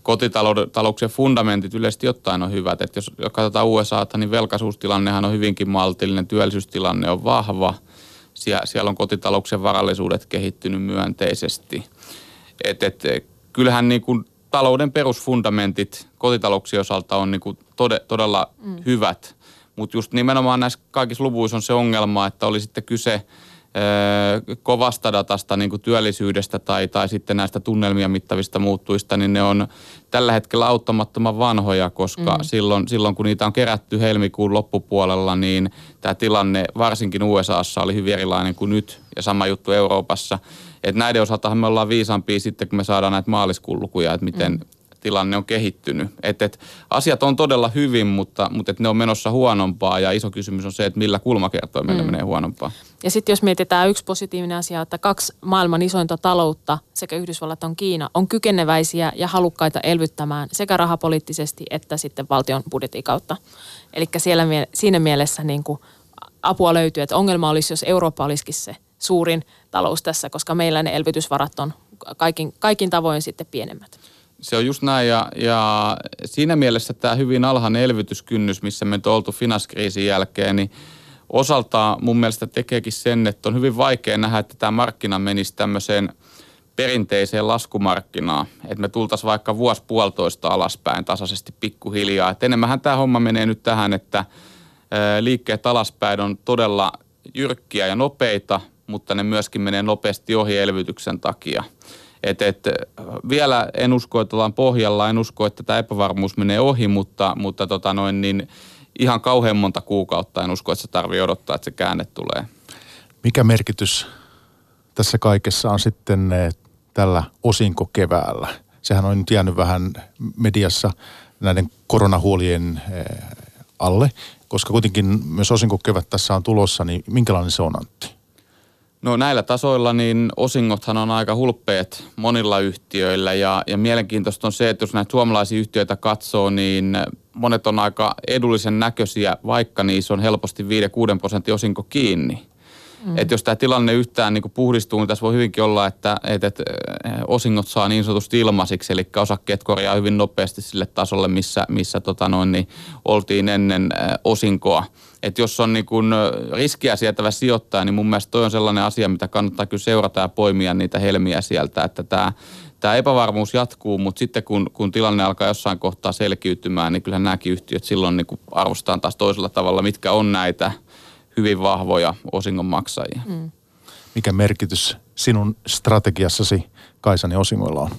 kotitalouksien fundamentit yleisesti ottaen on hyvät. Että jos katsotaan USAta, niin velkaisuustilannehan on hyvinkin maltillinen, työllisyystilanne on vahva. Sie- siellä on kotitalouksien varallisuudet kehittynyt myönteisesti. Et, et, kyllähän niin kuin talouden perusfundamentit kotitalouksien osalta on niin kuin tode, todella mm. hyvät. Mutta just nimenomaan näissä kaikissa luvuissa on se ongelma, että oli sitten kyse – kovasta datasta niin kuin työllisyydestä tai, tai sitten näistä tunnelmia mittavista muuttuista, niin ne on tällä hetkellä auttamattoman vanhoja, koska mm. silloin, silloin kun niitä on kerätty helmikuun loppupuolella, niin tämä tilanne varsinkin USAssa oli hyvin erilainen kuin nyt ja sama juttu Euroopassa. Et näiden osaltahan me ollaan viisaampia sitten, kun me saadaan näitä maaliskuun lukuja, että miten, mm tilanne on kehittynyt. Et, et, asiat on todella hyvin, mutta, mutta et ne on menossa huonompaa ja iso kysymys on se, että millä kulmakertoimella mm. menee huonompaa. Ja sitten jos mietitään yksi positiivinen asia, että kaksi maailman isointa taloutta, sekä Yhdysvallat on Kiina, on kykeneväisiä ja halukkaita elvyttämään sekä rahapoliittisesti että sitten valtion budjetin kautta. Eli siellä, siinä mielessä niin kuin apua löytyy, että ongelma olisi, jos Eurooppa olisikin se suurin talous tässä, koska meillä ne elvytysvarat on kaikin, kaikin tavoin sitten pienemmät. Se on just näin ja, ja siinä mielessä tämä hyvin alhainen elvytyskynnys, missä me on oltu finanskriisin jälkeen, niin osaltaan mun mielestä tekeekin sen, että on hyvin vaikea nähdä, että tämä markkina menisi tämmöiseen perinteiseen laskumarkkinaan. Että me tultaisiin vaikka vuosi puolitoista alaspäin tasaisesti pikkuhiljaa. Et enemmänhän tämä homma menee nyt tähän, että liikkeet alaspäin on todella jyrkkiä ja nopeita, mutta ne myöskin menee nopeasti ohi elvytyksen takia. Et, et, vielä en usko, että ollaan pohjalla, en usko, että tämä epävarmuus menee ohi, mutta, mutta tota noin, niin ihan kauhean monta kuukautta en usko, että se tarvii odottaa, että se käänne tulee. Mikä merkitys tässä kaikessa on sitten eh, tällä osinkokeväällä? Sehän on nyt jäänyt vähän mediassa näiden koronahuolien eh, alle, koska kuitenkin myös osinkokevät tässä on tulossa, niin minkälainen se on Antti? No näillä tasoilla niin osingothan on aika hulppeet monilla yhtiöillä ja, ja mielenkiintoista on se, että jos näitä suomalaisia yhtiöitä katsoo, niin monet on aika edullisen näköisiä, vaikka niissä on helposti 5-6 prosentin osinko kiinni. Mm. Että jos tämä tilanne yhtään niin puhdistuu, niin tässä voi hyvinkin olla, että, että, että osingot saa niin sanotusti ilmaisiksi, eli osakkeet korjaa hyvin nopeasti sille tasolle, missä, missä tota noin, niin oltiin ennen osinkoa. Että jos on niin kuin riskiä sietävä sijoittaja, niin mun mielestä toi on sellainen asia, mitä kannattaa kyllä seurata ja poimia niitä helmiä sieltä, että tämä tämä epävarmuus jatkuu, mutta sitten kun, kun tilanne alkaa jossain kohtaa selkiytymään, niin kyllähän nämäkin yhtiöt silloin niin arvostetaan taas toisella tavalla, mitkä on näitä – hyvin vahvoja osingonmaksajia. Mm. Mikä merkitys sinun strategiassasi Kaisani osingoilla on?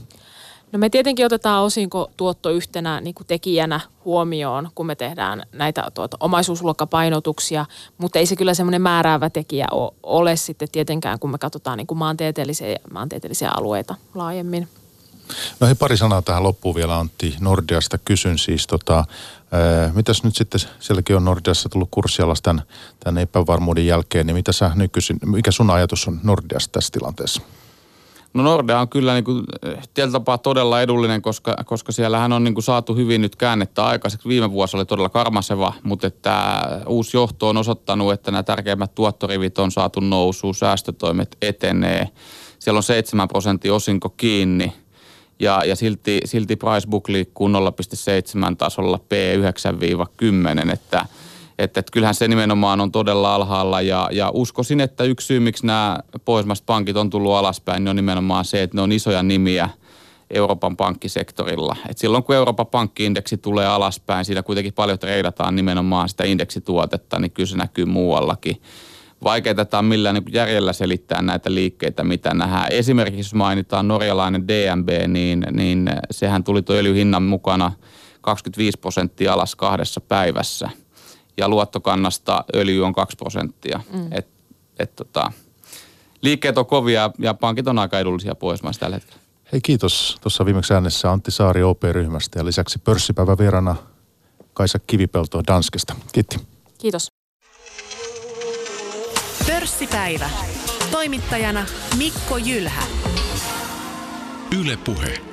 No me tietenkin otetaan osinkotuotto yhtenä niin kuin tekijänä huomioon, kun me tehdään näitä tuota, omaisuusluokkapainotuksia, mutta ei se kyllä semmoinen määräävä tekijä ole sitten tietenkään, kun me katsotaan niin kuin maantieteellisiä, maantieteellisiä alueita laajemmin. No hei, pari sanaa tähän loppuun vielä Antti Nordeasta kysyn siis tota, ää, mitäs nyt sitten, sielläkin on Nordeassa tullut kurssialas tämän, tämän epävarmuuden jälkeen, niin mitä sä nykyisin, mikä sun ajatus on Nordeasta tässä tilanteessa? No Nordea on kyllä niin kuin, tietyllä tapaa todella edullinen, koska, koska siellähän on niin kuin saatu hyvin nyt käännettä aikaiseksi. Viime vuosi oli todella karmaseva, mutta että uusi johto on osoittanut, että nämä tärkeimmät tuottorivit on saatu nousuun, säästötoimet etenee. Siellä on 7 prosenttia osinko kiinni ja, ja silti, silti price book liikkuu 0,7 tasolla P9-10, että, että, että kyllähän se nimenomaan on todella alhaalla ja, ja uskoisin, että yksi syy, miksi nämä pohjoismaiset pankit on tullut alaspäin, niin on nimenomaan se, että ne on isoja nimiä Euroopan pankkisektorilla. Et silloin kun Euroopan pankkiindeksi tulee alaspäin, siinä kuitenkin paljon treidataan nimenomaan sitä indeksituotetta, niin kyllä se näkyy muuallakin vaikea tätä on millään niin järjellä selittää näitä liikkeitä, mitä nähdään. Esimerkiksi jos mainitaan norjalainen DNB, niin, niin sehän tuli tuo öljyhinnan mukana 25 prosenttia alas kahdessa päivässä. Ja luottokannasta öljy on 2 prosenttia. Mm. Et, et tota, liikkeet on kovia ja pankit on aika edullisia Pohjoismaissa tällä hetkellä. Hei kiitos. Tuossa viimeksi äänessä Antti Saari OP-ryhmästä ja lisäksi pörssipäivä vierana Kaisa Kivipelto Danskesta. Kiitti. Kiitos. Pörssipäivä. Toimittajana Mikko Jylhä. Yle Puhe.